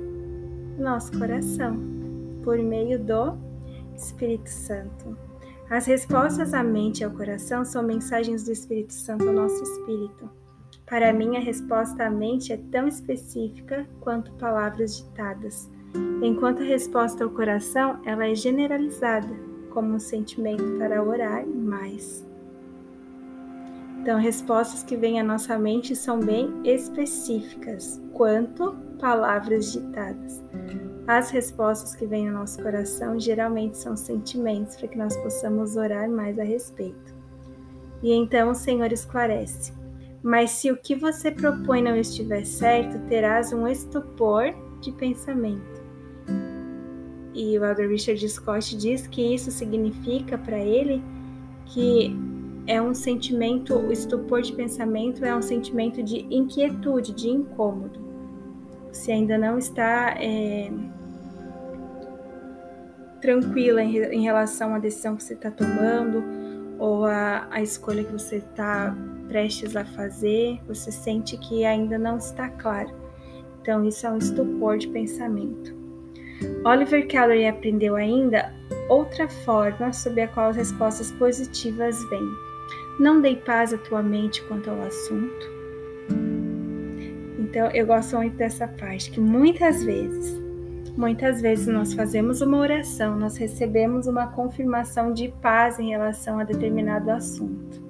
nosso coração, por meio do Espírito Santo. As respostas à mente e ao coração são mensagens do Espírito Santo ao nosso espírito. Para mim, a resposta à mente é tão específica quanto palavras ditadas enquanto a resposta ao coração ela é generalizada, como um sentimento para orar mais. Então, respostas que vêm à nossa mente são bem específicas, quanto palavras ditadas. As respostas que vêm ao nosso coração geralmente são sentimentos para que nós possamos orar mais a respeito. E então o Senhor esclarece: Mas se o que você propõe não estiver certo, terás um estupor de pensamento e o Elder Richard Scott diz que isso significa para ele que é um sentimento, o estupor de pensamento é um sentimento de inquietude, de incômodo. Se ainda não está é, tranquila em, em, relação à decisão que você está tomando ou a, a escolha que você está prestes a fazer, você sente que ainda não está claro. Então, isso é um estupor de pensamento. Oliver Cowdery aprendeu ainda outra forma sob a qual as respostas positivas vêm. Não dei paz à tua mente quanto ao assunto. Então, eu gosto muito dessa parte, que muitas vezes, muitas vezes nós fazemos uma oração, nós recebemos uma confirmação de paz em relação a determinado assunto.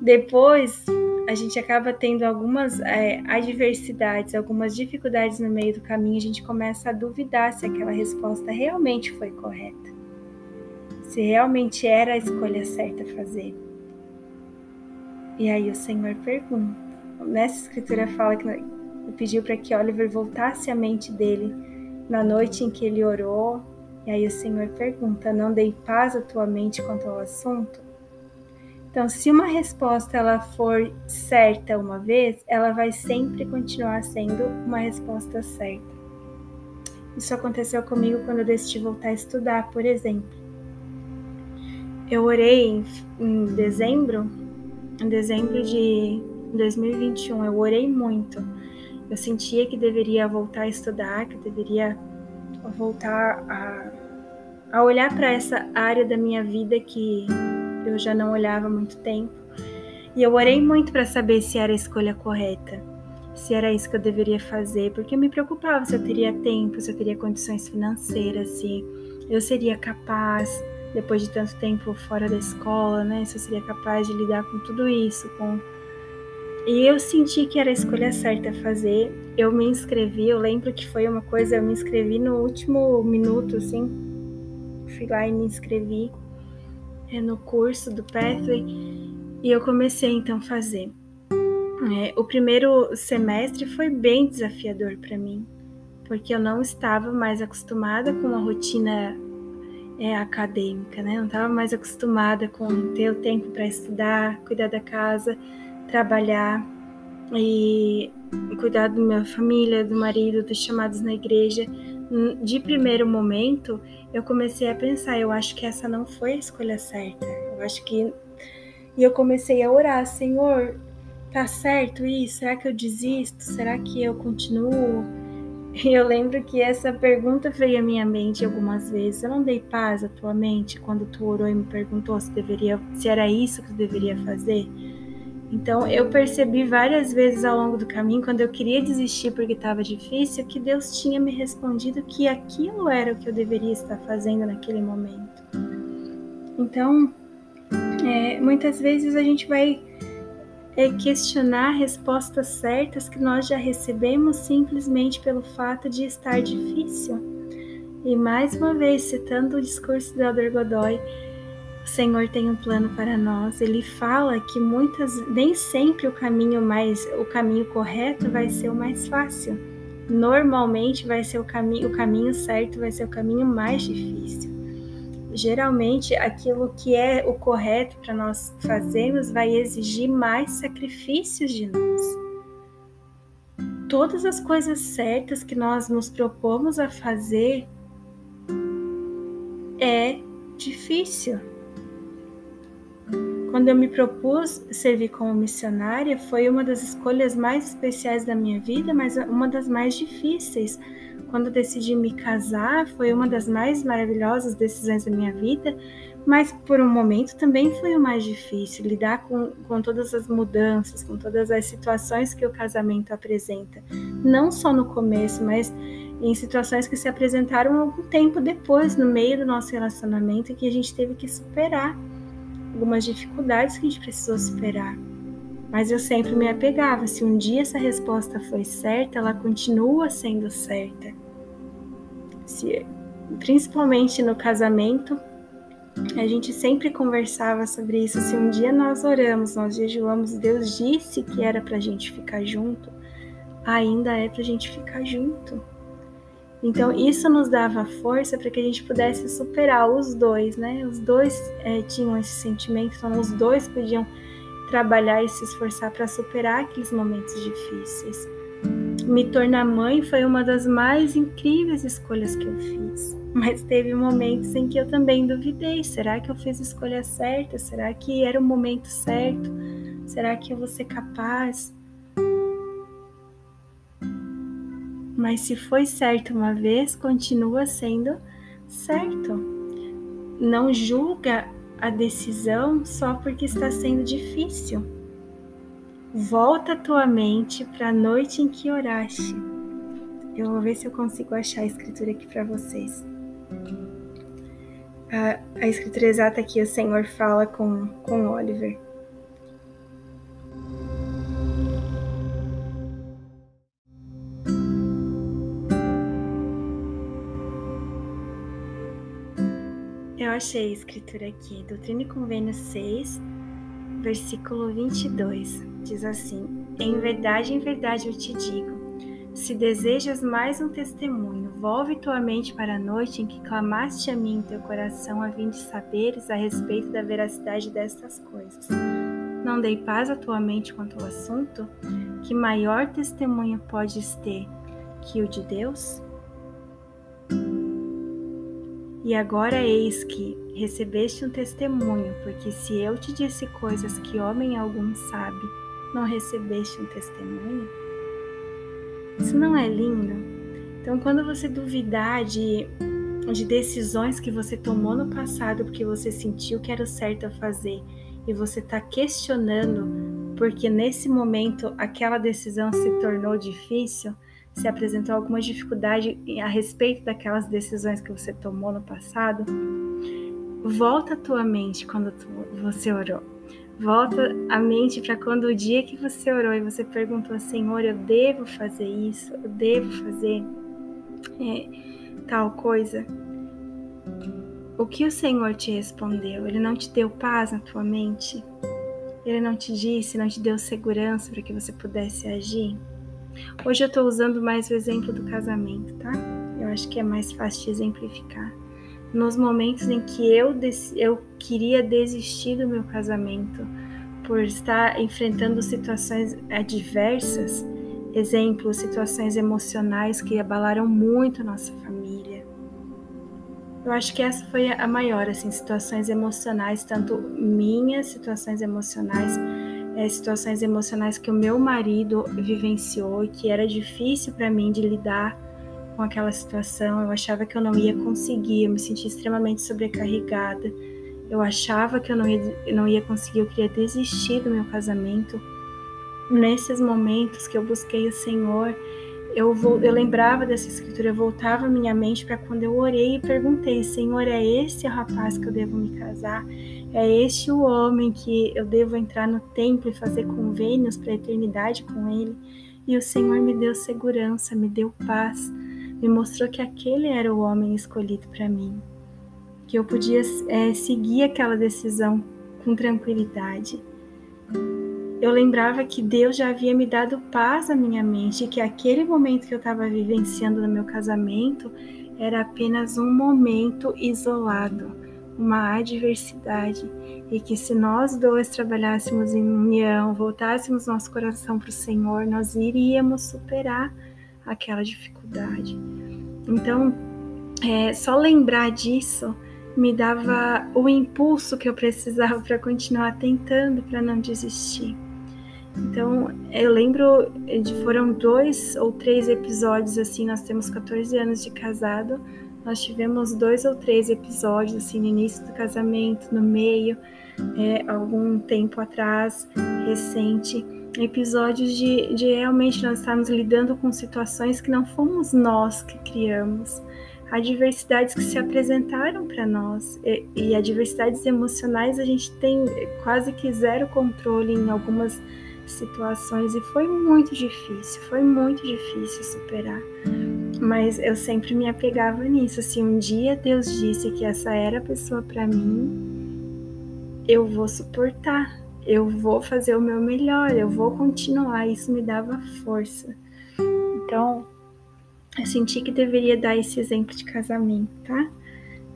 Depois, a gente acaba tendo algumas é, adversidades, algumas dificuldades no meio do caminho, a gente começa a duvidar se aquela resposta realmente foi correta, se realmente era a escolha certa a fazer. E aí o Senhor pergunta. Nessa escritura fala que pediu para que Oliver voltasse a mente dele na noite em que ele orou. E aí o Senhor pergunta: Não dei paz à tua mente quanto ao assunto? Então, se uma resposta ela for certa uma vez, ela vai sempre continuar sendo uma resposta certa. Isso aconteceu comigo quando eu decidi voltar a estudar, por exemplo. Eu orei em, em dezembro, em dezembro de 2021, eu orei muito. Eu sentia que deveria voltar a estudar, que deveria voltar a, a olhar para essa área da minha vida que eu já não olhava há muito tempo. E eu orei muito para saber se era a escolha correta, se era isso que eu deveria fazer, porque eu me preocupava se eu teria tempo, se eu teria condições financeiras, se eu seria capaz, depois de tanto tempo fora da escola, né? Se eu seria capaz de lidar com tudo isso, com, E eu senti que era a escolha certa a fazer. Eu me inscrevi, eu lembro que foi uma coisa, eu me inscrevi no último minuto, assim. Fui lá e me inscrevi é, no curso do Pathway e eu comecei então a fazer. É, o primeiro semestre foi bem desafiador para mim, porque eu não estava mais acostumada com a rotina é, acadêmica, né? Não estava mais acostumada com ter o tempo para estudar, cuidar da casa, trabalhar e cuidar da minha família, do marido, dos chamados na igreja. De primeiro momento, eu comecei a pensar, eu acho que essa não foi a escolha certa. Eu acho que e eu comecei a orar, Senhor, tá certo isso? Será que eu desisto? Será que eu continuo? E eu lembro que essa pergunta veio à minha mente algumas vezes. Eu não dei paz à tua mente quando tu orou e me perguntou se deveria, se era isso que tu deveria fazer. Então eu percebi várias vezes ao longo do caminho, quando eu queria desistir porque estava difícil, que Deus tinha me respondido que aquilo era o que eu deveria estar fazendo naquele momento. Então, é, muitas vezes a gente vai é questionar respostas certas que nós já recebemos simplesmente pelo fato de estar difícil. E mais uma vez, citando o discurso do Elder Godoy, o Senhor tem um plano para nós. Ele fala que muitas, nem sempre o caminho mais, o caminho correto vai ser o mais fácil. Normalmente vai ser o caminho, o caminho certo vai ser o caminho mais difícil geralmente aquilo que é o correto para nós fazermos vai exigir mais sacrifícios de nós. Todas as coisas certas que nós nos propomos a fazer é difícil. Quando eu me propus servir como missionária, foi uma das escolhas mais especiais da minha vida, mas uma das mais difíceis, quando decidi me casar, foi uma das mais maravilhosas decisões da minha vida, mas por um momento também foi o mais difícil lidar com, com todas as mudanças, com todas as situações que o casamento apresenta. Não só no começo, mas em situações que se apresentaram algum tempo depois, no meio do nosso relacionamento, que a gente teve que superar algumas dificuldades que a gente precisou superar. Mas eu sempre me apegava. Se um dia essa resposta foi certa, ela continua sendo certa. Se, principalmente no casamento, a gente sempre conversava sobre isso. Se um dia nós oramos, nós jejuamos, Deus disse que era para a gente ficar junto, ainda é para a gente ficar junto. Então isso nos dava força para que a gente pudesse superar os dois, né? Os dois é, tinham esse sentimento, então os dois podiam trabalhar e se esforçar para superar aqueles momentos difíceis. Me tornar mãe foi uma das mais incríveis escolhas que eu fiz. Mas teve momentos em que eu também duvidei: será que eu fiz a escolha certa? Será que era o momento certo? Será que eu vou ser capaz? Mas se foi certo uma vez, continua sendo certo. Não julga a decisão só porque está sendo difícil. Volta a tua mente para a noite em que oraste. Eu vou ver se eu consigo achar a escritura aqui para vocês. A, a, escritura exata que o Senhor fala com, com Oliver. Achei a escritura aqui, Doutrina e Convênio 6, versículo 22. Diz assim: Em verdade, em verdade eu te digo: se desejas mais um testemunho, volve tua mente para a noite em que clamaste a mim em teu coração, a fim de saberes a respeito da veracidade destas coisas. Não dei paz à tua mente quanto ao assunto? Que maior testemunho podes ter que o de Deus? E agora eis que recebeste um testemunho, porque se eu te disse coisas que homem algum sabe, não recebeste um testemunho? Isso não é lindo? Então, quando você duvidar de, de decisões que você tomou no passado porque você sentiu que era o certo a fazer e você está questionando porque nesse momento aquela decisão se tornou difícil, se apresentou alguma dificuldade a respeito daquelas decisões que você tomou no passado, volta a tua mente quando tu, você orou. Volta a mente para quando o dia que você orou e você perguntou, Senhor, eu devo fazer isso, eu devo fazer é, tal coisa. O que o Senhor te respondeu? Ele não te deu paz na tua mente? Ele não te disse, não te deu segurança para que você pudesse agir? Hoje eu estou usando mais o exemplo do casamento, tá? Eu acho que é mais fácil de exemplificar nos momentos em que eu, eu queria desistir do meu casamento por estar enfrentando situações adversas, exemplo, situações emocionais que abalaram muito nossa família. Eu acho que essa foi a maior, assim, situações emocionais, tanto minhas situações emocionais, é, situações emocionais que o meu marido vivenciou e que era difícil para mim de lidar com aquela situação, eu achava que eu não ia conseguir, eu me sentia extremamente sobrecarregada. Eu achava que eu não ia, não ia conseguir, eu queria desistir do meu casamento. Nesses momentos que eu busquei o Senhor, eu, vou, eu lembrava dessa escritura, eu voltava a minha mente para quando eu orei e perguntei: Senhor, é esse o rapaz que eu devo me casar? É este o homem que eu devo entrar no templo e fazer convênios para a eternidade com ele? E o Senhor me deu segurança, me deu paz me mostrou que aquele era o homem escolhido para mim, que eu podia é, seguir aquela decisão com tranquilidade. Eu lembrava que Deus já havia me dado paz à minha mente, que aquele momento que eu estava vivenciando no meu casamento era apenas um momento isolado, uma adversidade, e que se nós dois trabalhássemos em união, voltássemos nosso coração para o Senhor, nós iríamos superar aquela dificuldade. Então, é, só lembrar disso me dava o impulso que eu precisava para continuar tentando, para não desistir. Então, eu lembro de foram dois ou três episódios assim, nós temos 14 anos de casado, nós tivemos dois ou três episódios assim no início do casamento, no meio, é, algum tempo atrás, recente, episódios de, de realmente nós estarmos lidando com situações que não fomos nós que criamos, adversidades que se apresentaram para nós e, e adversidades emocionais a gente tem quase que zero controle em algumas situações e foi muito difícil, foi muito difícil superar. Mas eu sempre me apegava nisso. Se um dia Deus disse que essa era a pessoa para mim, eu vou suportar eu vou fazer o meu melhor, eu vou continuar. Isso me dava força. Então, eu senti que deveria dar esse exemplo de casamento, tá?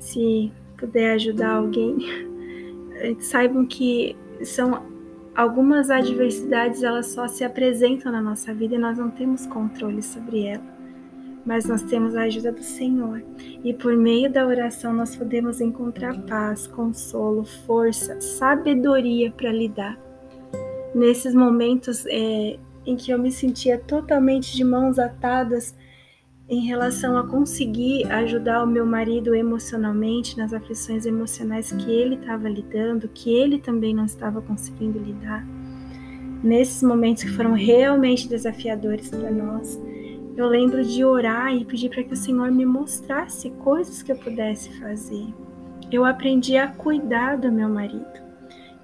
Se puder ajudar alguém, *laughs* saibam que são algumas adversidades, elas só se apresentam na nossa vida e nós não temos controle sobre elas mas nós temos a ajuda do Senhor. E por meio da oração nós podemos encontrar paz, consolo, força, sabedoria para lidar. Nesses momentos é, em que eu me sentia totalmente de mãos atadas em relação a conseguir ajudar o meu marido emocionalmente nas aflições emocionais que ele estava lidando, que ele também não estava conseguindo lidar. Nesses momentos que foram realmente desafiadores para nós, eu lembro de orar e pedir para que o Senhor me mostrasse coisas que eu pudesse fazer. Eu aprendi a cuidar do meu marido.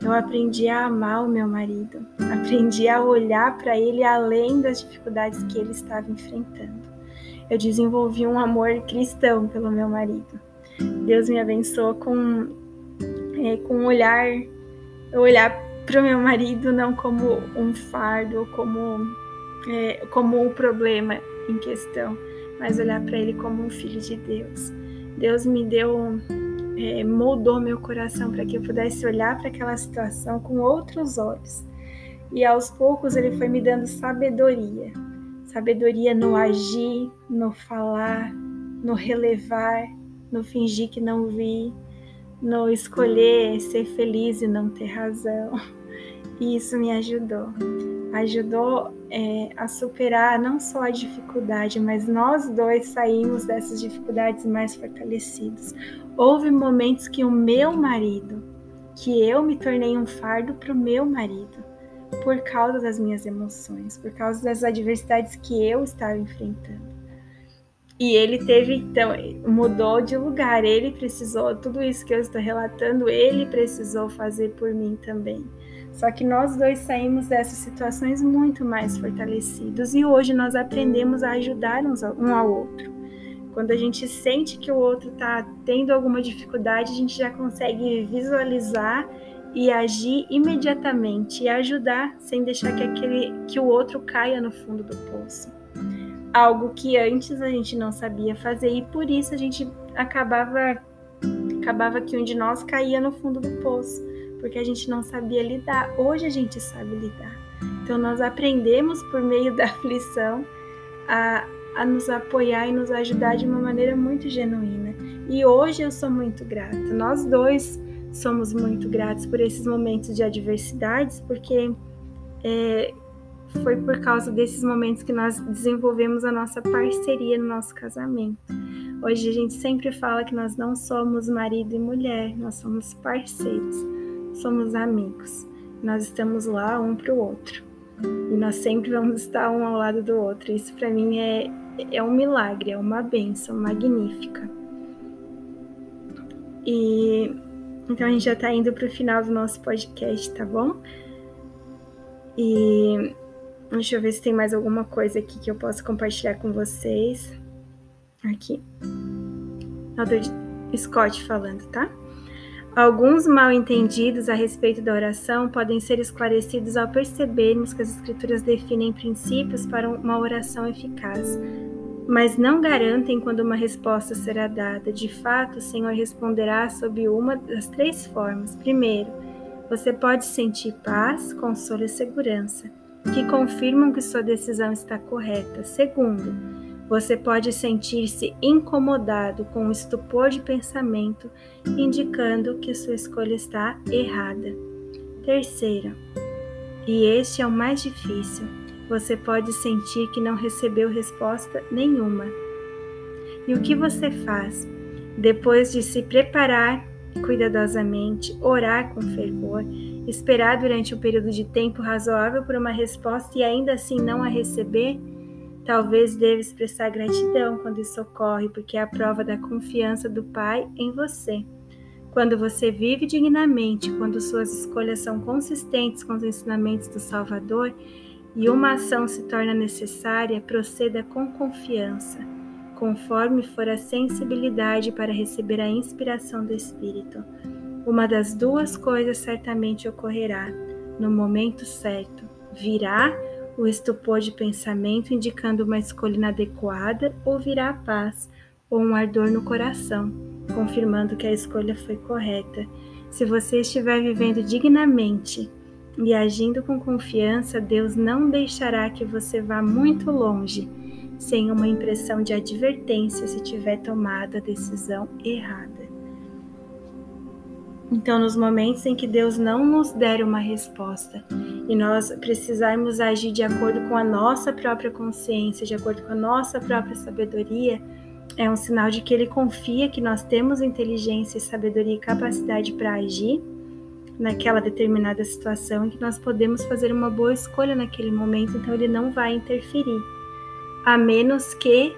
Eu aprendi a amar o meu marido. Aprendi a olhar para ele além das dificuldades que ele estava enfrentando. Eu desenvolvi um amor cristão pelo meu marido. Deus me abençoou com, é, com olhar, olhar para o meu marido não como um fardo, como, é, como um problema, em questão, mas olhar para ele como um filho de Deus. Deus me deu, é, moldou meu coração para que eu pudesse olhar para aquela situação com outros olhos. E aos poucos ele foi me dando sabedoria, sabedoria no agir, no falar, no relevar, no fingir que não vi, no escolher ser feliz e não ter razão. E isso me ajudou ajudou é, a superar não só a dificuldade, mas nós dois saímos dessas dificuldades mais fortalecidos. Houve momentos que o meu marido, que eu me tornei um fardo para o meu marido, por causa das minhas emoções, por causa das adversidades que eu estava enfrentando. E ele teve, então, mudou de lugar. Ele precisou, tudo isso que eu estou relatando, ele precisou fazer por mim também. Só que nós dois saímos dessas situações muito mais fortalecidos e hoje nós aprendemos a ajudar uns um ao outro. Quando a gente sente que o outro está tendo alguma dificuldade, a gente já consegue visualizar e agir imediatamente e ajudar sem deixar que, aquele, que o outro caia no fundo do poço. Algo que antes a gente não sabia fazer e por isso a gente acabava acabava que um de nós caía no fundo do poço, porque a gente não sabia lidar. Hoje a gente sabe lidar. Então nós aprendemos por meio da aflição a, a nos apoiar e nos ajudar de uma maneira muito genuína. E hoje eu sou muito grata. Nós dois somos muito gratos por esses momentos de adversidades, porque é, foi por causa desses momentos que nós desenvolvemos a nossa parceria no nosso casamento. Hoje a gente sempre fala que nós não somos marido e mulher, nós somos parceiros, somos amigos. Nós estamos lá um para o outro e nós sempre vamos estar um ao lado do outro. Isso para mim é, é um milagre, é uma bênção magnífica. E então a gente já está indo para o final do nosso podcast, tá bom? E deixa eu ver se tem mais alguma coisa aqui que eu posso compartilhar com vocês. Aqui. Scott falando, tá? Alguns mal entendidos a respeito da oração podem ser esclarecidos ao percebermos que as Escrituras definem princípios para uma oração eficaz mas não garantem quando uma resposta será dada. De fato, o Senhor responderá sob uma das três formas. Primeiro, você pode sentir paz, consolo e segurança, que confirmam que sua decisão está correta. Segundo, você pode sentir-se incomodado com o estupor de pensamento, indicando que sua escolha está errada. Terceiro, e este é o mais difícil, você pode sentir que não recebeu resposta nenhuma. E o que você faz? Depois de se preparar cuidadosamente, orar com fervor, esperar durante um período de tempo razoável por uma resposta e ainda assim não a receber, talvez deva expressar gratidão quando isso ocorre, porque é a prova da confiança do Pai em você. Quando você vive dignamente, quando suas escolhas são consistentes com os ensinamentos do Salvador, e uma ação se torna necessária, proceda com confiança, conforme for a sensibilidade para receber a inspiração do Espírito. Uma das duas coisas certamente ocorrerá no momento certo. Virá o estupor de pensamento indicando uma escolha inadequada, ou virá a paz ou um ardor no coração, confirmando que a escolha foi correta. Se você estiver vivendo dignamente, e agindo com confiança, Deus não deixará que você vá muito longe sem uma impressão de advertência se tiver tomado a decisão errada. Então, nos momentos em que Deus não nos der uma resposta e nós precisarmos agir de acordo com a nossa própria consciência, de acordo com a nossa própria sabedoria, é um sinal de que Ele confia que nós temos inteligência, sabedoria e capacidade para agir naquela determinada situação em que nós podemos fazer uma boa escolha naquele momento, então ele não vai interferir. A menos que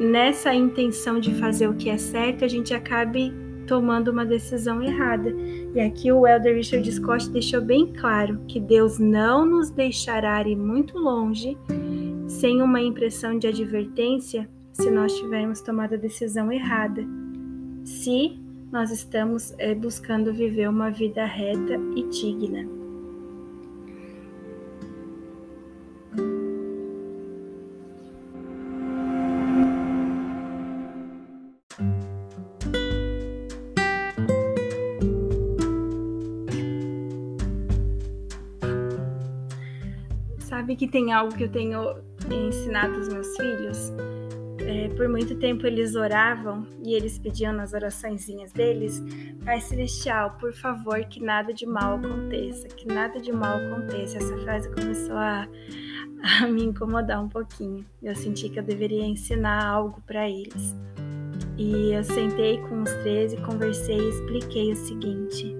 nessa intenção de fazer o que é certo, a gente acabe tomando uma decisão errada. E aqui o Elder Richard Scott deixou bem claro que Deus não nos deixará ir muito longe sem uma impressão de advertência se nós tivermos tomado a decisão errada. Se nós estamos é, buscando viver uma vida reta e digna. Sabe que tem algo que eu tenho ensinado aos meus filhos? é, por muito tempo eles oravam e eles pediam nas oraçõezinhas deles, Pai Celestial, por favor, que nada de mal aconteça, que nada de mal aconteça. Essa frase começou a, a me incomodar um pouquinho. Eu senti que eu deveria ensinar algo para eles. E eu sentei com os três e conversei e expliquei o seguinte: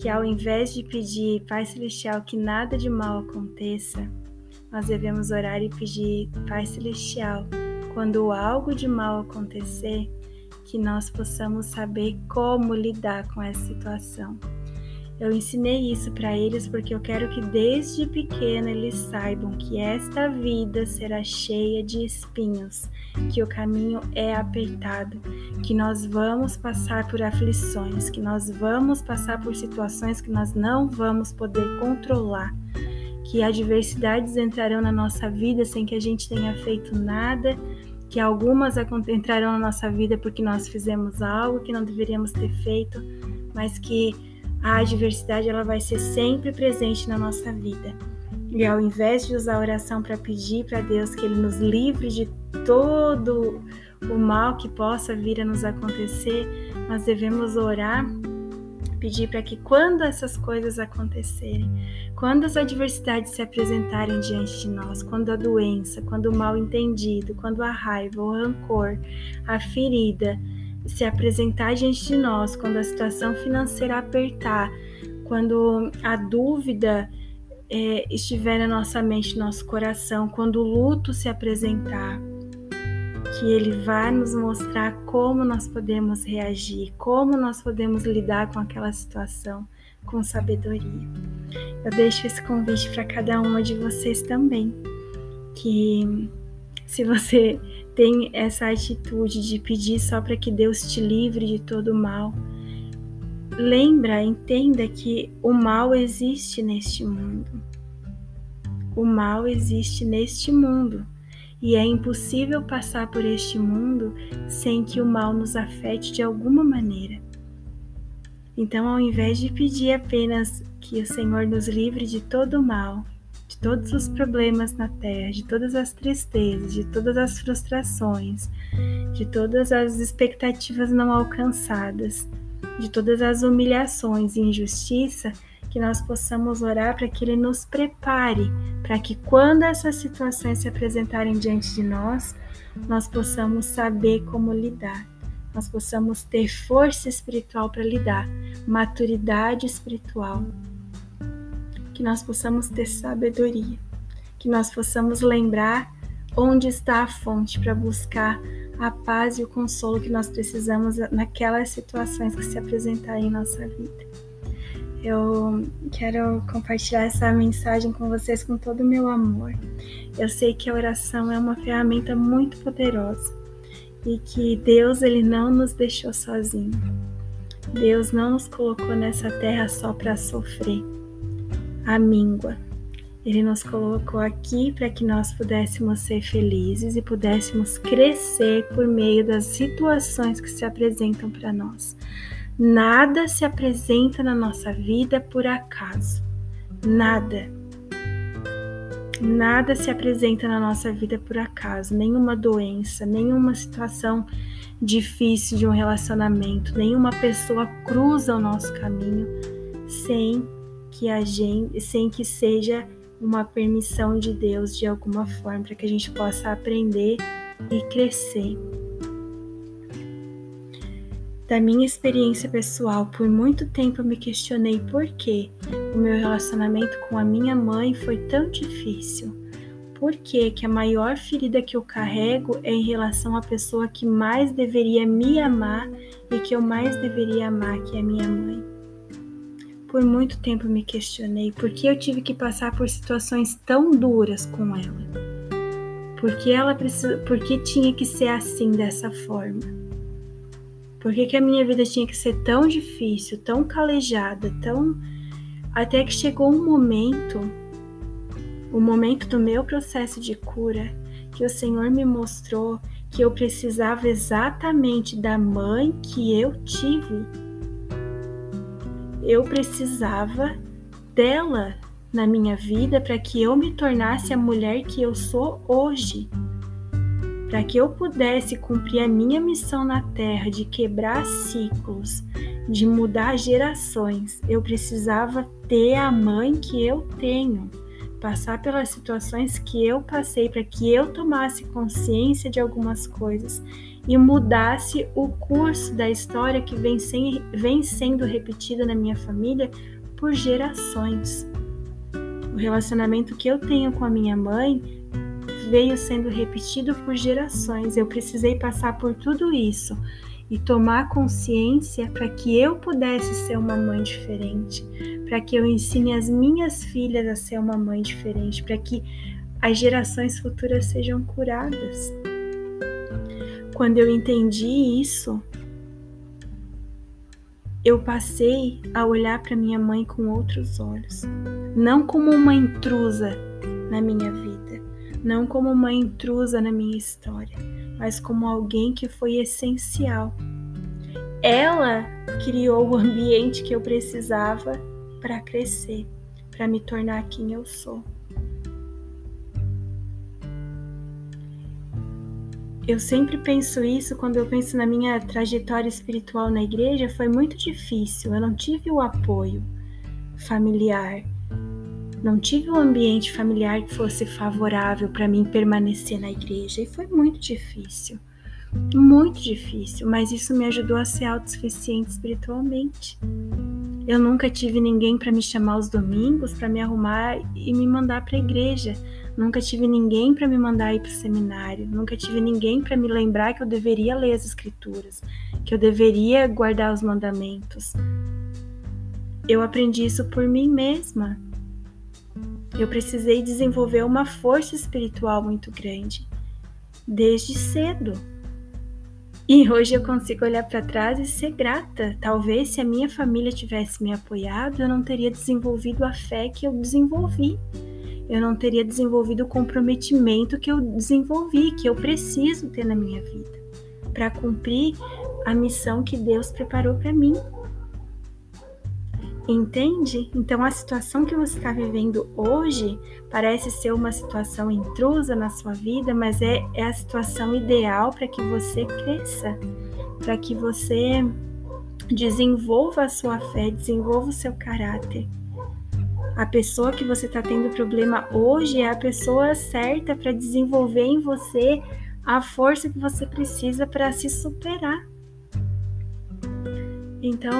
que ao invés de pedir, Pai Celestial, que nada de mal aconteça, nós devemos orar e pedir, Pai Celestial, quando algo de mal acontecer, que nós possamos saber como lidar com essa situação. Eu ensinei isso para eles porque eu quero que desde pequeno eles saibam que esta vida será cheia de espinhos, que o caminho é apertado, que nós vamos passar por aflições, que nós vamos passar por situações que nós não vamos poder controlar, que adversidades entrarão na nossa vida sem que a gente tenha feito nada, que algumas entrarão na nossa vida porque nós fizemos algo que não deveríamos ter feito, mas que a adversidade ela vai ser sempre presente na nossa vida. E ao invés de usar a oração para pedir para Deus que Ele nos livre de todo o mal que possa vir a nos acontecer, nós devemos orar, pedir para que quando essas coisas acontecerem, quando as adversidades se apresentarem diante de nós, quando a doença, quando o mal entendido, quando a raiva, o rancor, a ferida, se apresentar diante de nós, quando a situação financeira apertar, quando a dúvida é, estiver na nossa mente, no nosso coração, quando o luto se apresentar, que ele vai nos mostrar como nós podemos reagir, como nós podemos lidar com aquela situação com sabedoria. Eu deixo esse convite para cada uma de vocês também, que se você tem essa atitude de pedir só para que Deus te livre de todo o mal, lembra, entenda que o mal existe neste mundo. O mal existe neste mundo e é impossível passar por este mundo sem que o mal nos afete de alguma maneira. Então, ao invés de pedir apenas que o Senhor nos livre de todo o mal, de todos os problemas na terra, de todas as tristezas, de todas as frustrações, de todas as expectativas não alcançadas, de todas as humilhações e injustiça, que nós possamos orar para que Ele nos prepare, para que quando essas situações se apresentarem diante de nós, nós possamos saber como lidar, nós possamos ter força espiritual para lidar, maturidade espiritual. Que nós possamos ter sabedoria, que nós possamos lembrar onde está a fonte para buscar a paz e o consolo que nós precisamos naquelas situações que se apresentarem em nossa vida. Eu quero compartilhar essa mensagem com vocês com todo o meu amor. Eu sei que a oração é uma ferramenta muito poderosa e que Deus ele não nos deixou sozinho. Deus não nos colocou nessa terra só para sofrer a míngua. Ele nos colocou aqui para que nós pudéssemos ser felizes e pudéssemos crescer por meio das situações que se apresentam para nós. Nada se apresenta na nossa vida por acaso. Nada. Nada se apresenta na nossa vida por acaso. Nenhuma doença, nenhuma situação difícil de um relacionamento, nenhuma pessoa cruza o nosso caminho sem que a gente, sem que seja uma permissão de Deus de alguma forma, para que a gente possa aprender e crescer. Da minha experiência pessoal, por muito tempo eu me questionei por que o meu relacionamento com a minha mãe foi tão difícil. Por que, que a maior ferida que eu carrego é em relação à pessoa que mais deveria me amar e que eu mais deveria amar, que é a minha mãe? Por muito tempo me questionei por que eu tive que passar por situações tão duras com ela. Por que ela precisa, por que tinha que ser assim dessa forma? Por que, que a minha vida tinha que ser tão difícil, tão calejada, tão até que chegou um momento, o momento do meu processo de cura, que o Senhor me mostrou que eu precisava exatamente da mãe que eu tive eu precisava dela na minha vida para que eu me tornasse a mulher que eu sou hoje. Para que eu pudesse cumprir a minha missão na Terra de quebrar ciclos, de mudar gerações, eu precisava ter a mãe que eu tenho, passar pelas situações que eu passei para que eu tomasse consciência de algumas coisas e mudasse o curso da história que vem, sem, vem sendo repetida na minha família por gerações. O relacionamento que eu tenho com a minha mãe veio sendo repetido por gerações. Eu precisei passar por tudo isso e tomar consciência para que eu pudesse ser uma mãe diferente, para que eu ensine as minhas filhas a ser uma mãe diferente, para que as gerações futuras sejam curadas. Quando eu entendi isso, eu passei a olhar para minha mãe com outros olhos, não como uma intrusa na minha vida, não como uma intrusa na minha história, mas como alguém que foi essencial. Ela criou o ambiente que eu precisava para crescer, para me tornar quem eu sou. Eu sempre penso isso quando eu penso na minha trajetória espiritual na igreja. Foi muito difícil. Eu não tive o apoio familiar, não tive um ambiente familiar que fosse favorável para mim permanecer na igreja. E foi muito difícil. Muito difícil, mas isso me ajudou a ser autossuficiente espiritualmente. Eu nunca tive ninguém para me chamar aos domingos, para me arrumar e me mandar para a igreja. Nunca tive ninguém para me mandar ir para o seminário. Nunca tive ninguém para me lembrar que eu deveria ler as escrituras, que eu deveria guardar os mandamentos. Eu aprendi isso por mim mesma. Eu precisei desenvolver uma força espiritual muito grande desde cedo. E hoje eu consigo olhar para trás e ser grata. Talvez se a minha família tivesse me apoiado, eu não teria desenvolvido a fé que eu desenvolvi eu não teria desenvolvido o comprometimento que eu desenvolvi, que eu preciso ter na minha vida, para cumprir a missão que Deus preparou para mim. Entende? Então a situação que você está vivendo hoje parece ser uma situação intrusa na sua vida, mas é, é a situação ideal para que você cresça, para que você desenvolva a sua fé, desenvolva o seu caráter. A pessoa que você está tendo problema hoje é a pessoa certa para desenvolver em você a força que você precisa para se superar. Então,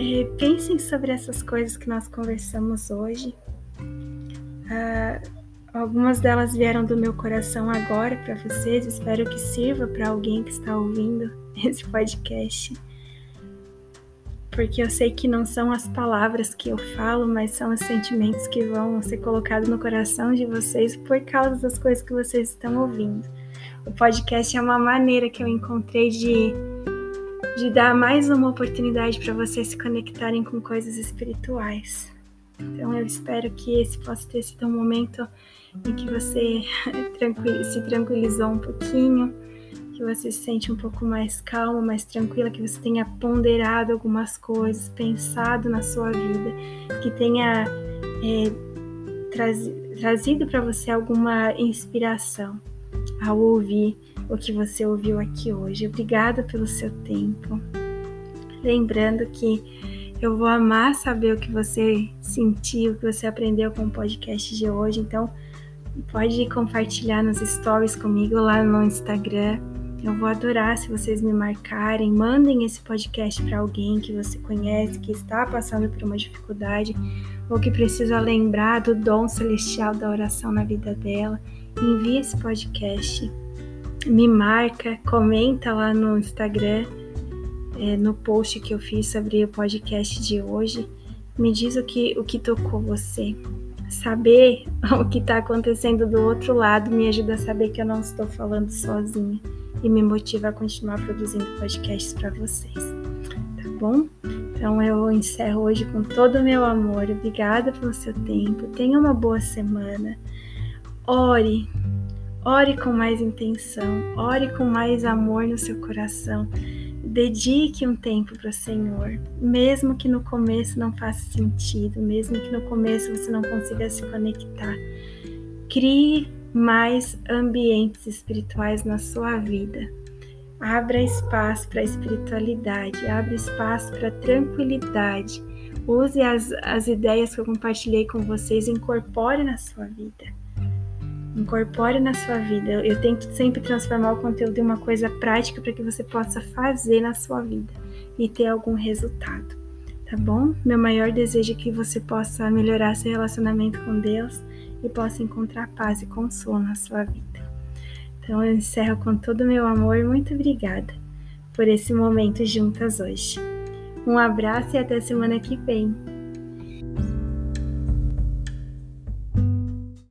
é, pensem sobre essas coisas que nós conversamos hoje. Ah, algumas delas vieram do meu coração agora para vocês. Espero que sirva para alguém que está ouvindo *laughs* esse podcast porque eu sei que não são as palavras que eu falo, mas são os sentimentos que vão ser colocados no coração de vocês por causa das coisas que vocês estão ouvindo. O podcast é uma maneira que eu encontrei de, de dar mais uma oportunidade para vocês se conectarem com coisas espirituais. Então eu espero que esse possa ter sido um momento em que você *laughs* se tranquilizou um pouquinho que você se sente um pouco mais calma, mais tranquila, que você tenha ponderado algumas coisas, pensado na sua vida, que tenha é, trazido para você alguma inspiração ao ouvir o que você ouviu aqui hoje. Obrigada pelo seu tempo. Lembrando que eu vou amar saber o que você sentiu, o que você aprendeu com o podcast de hoje. Então, pode compartilhar nos stories comigo lá no Instagram. Eu vou adorar se vocês me marcarem, mandem esse podcast para alguém que você conhece, que está passando por uma dificuldade ou que precisa lembrar do dom celestial da oração na vida dela. Envie esse podcast, me marca, comenta lá no Instagram, é, no post que eu fiz sobre o podcast de hoje. Me diz o que, o que tocou você. Saber *laughs* o que está acontecendo do outro lado me ajuda a saber que eu não estou falando sozinha e me motiva a continuar produzindo podcasts para vocês, tá bom? Então eu encerro hoje com todo o meu amor. Obrigada pelo seu tempo. Tenha uma boa semana. Ore, ore com mais intenção, ore com mais amor no seu coração. Dedique um tempo para o Senhor, mesmo que no começo não faça sentido, mesmo que no começo você não consiga se conectar. Crie mais ambientes espirituais na sua vida. Abra espaço para a espiritualidade, abra espaço para a tranquilidade. Use as, as ideias que eu compartilhei com vocês, incorpore na sua vida. Incorpore na sua vida. Eu tento sempre transformar o conteúdo em uma coisa prática para que você possa fazer na sua vida e ter algum resultado. Tá bom? Meu maior desejo é que você possa melhorar seu relacionamento com Deus e possa encontrar paz e consolo na sua vida. Então eu encerro com todo o meu amor. Muito obrigada por esse momento juntas hoje. Um abraço e até semana que vem.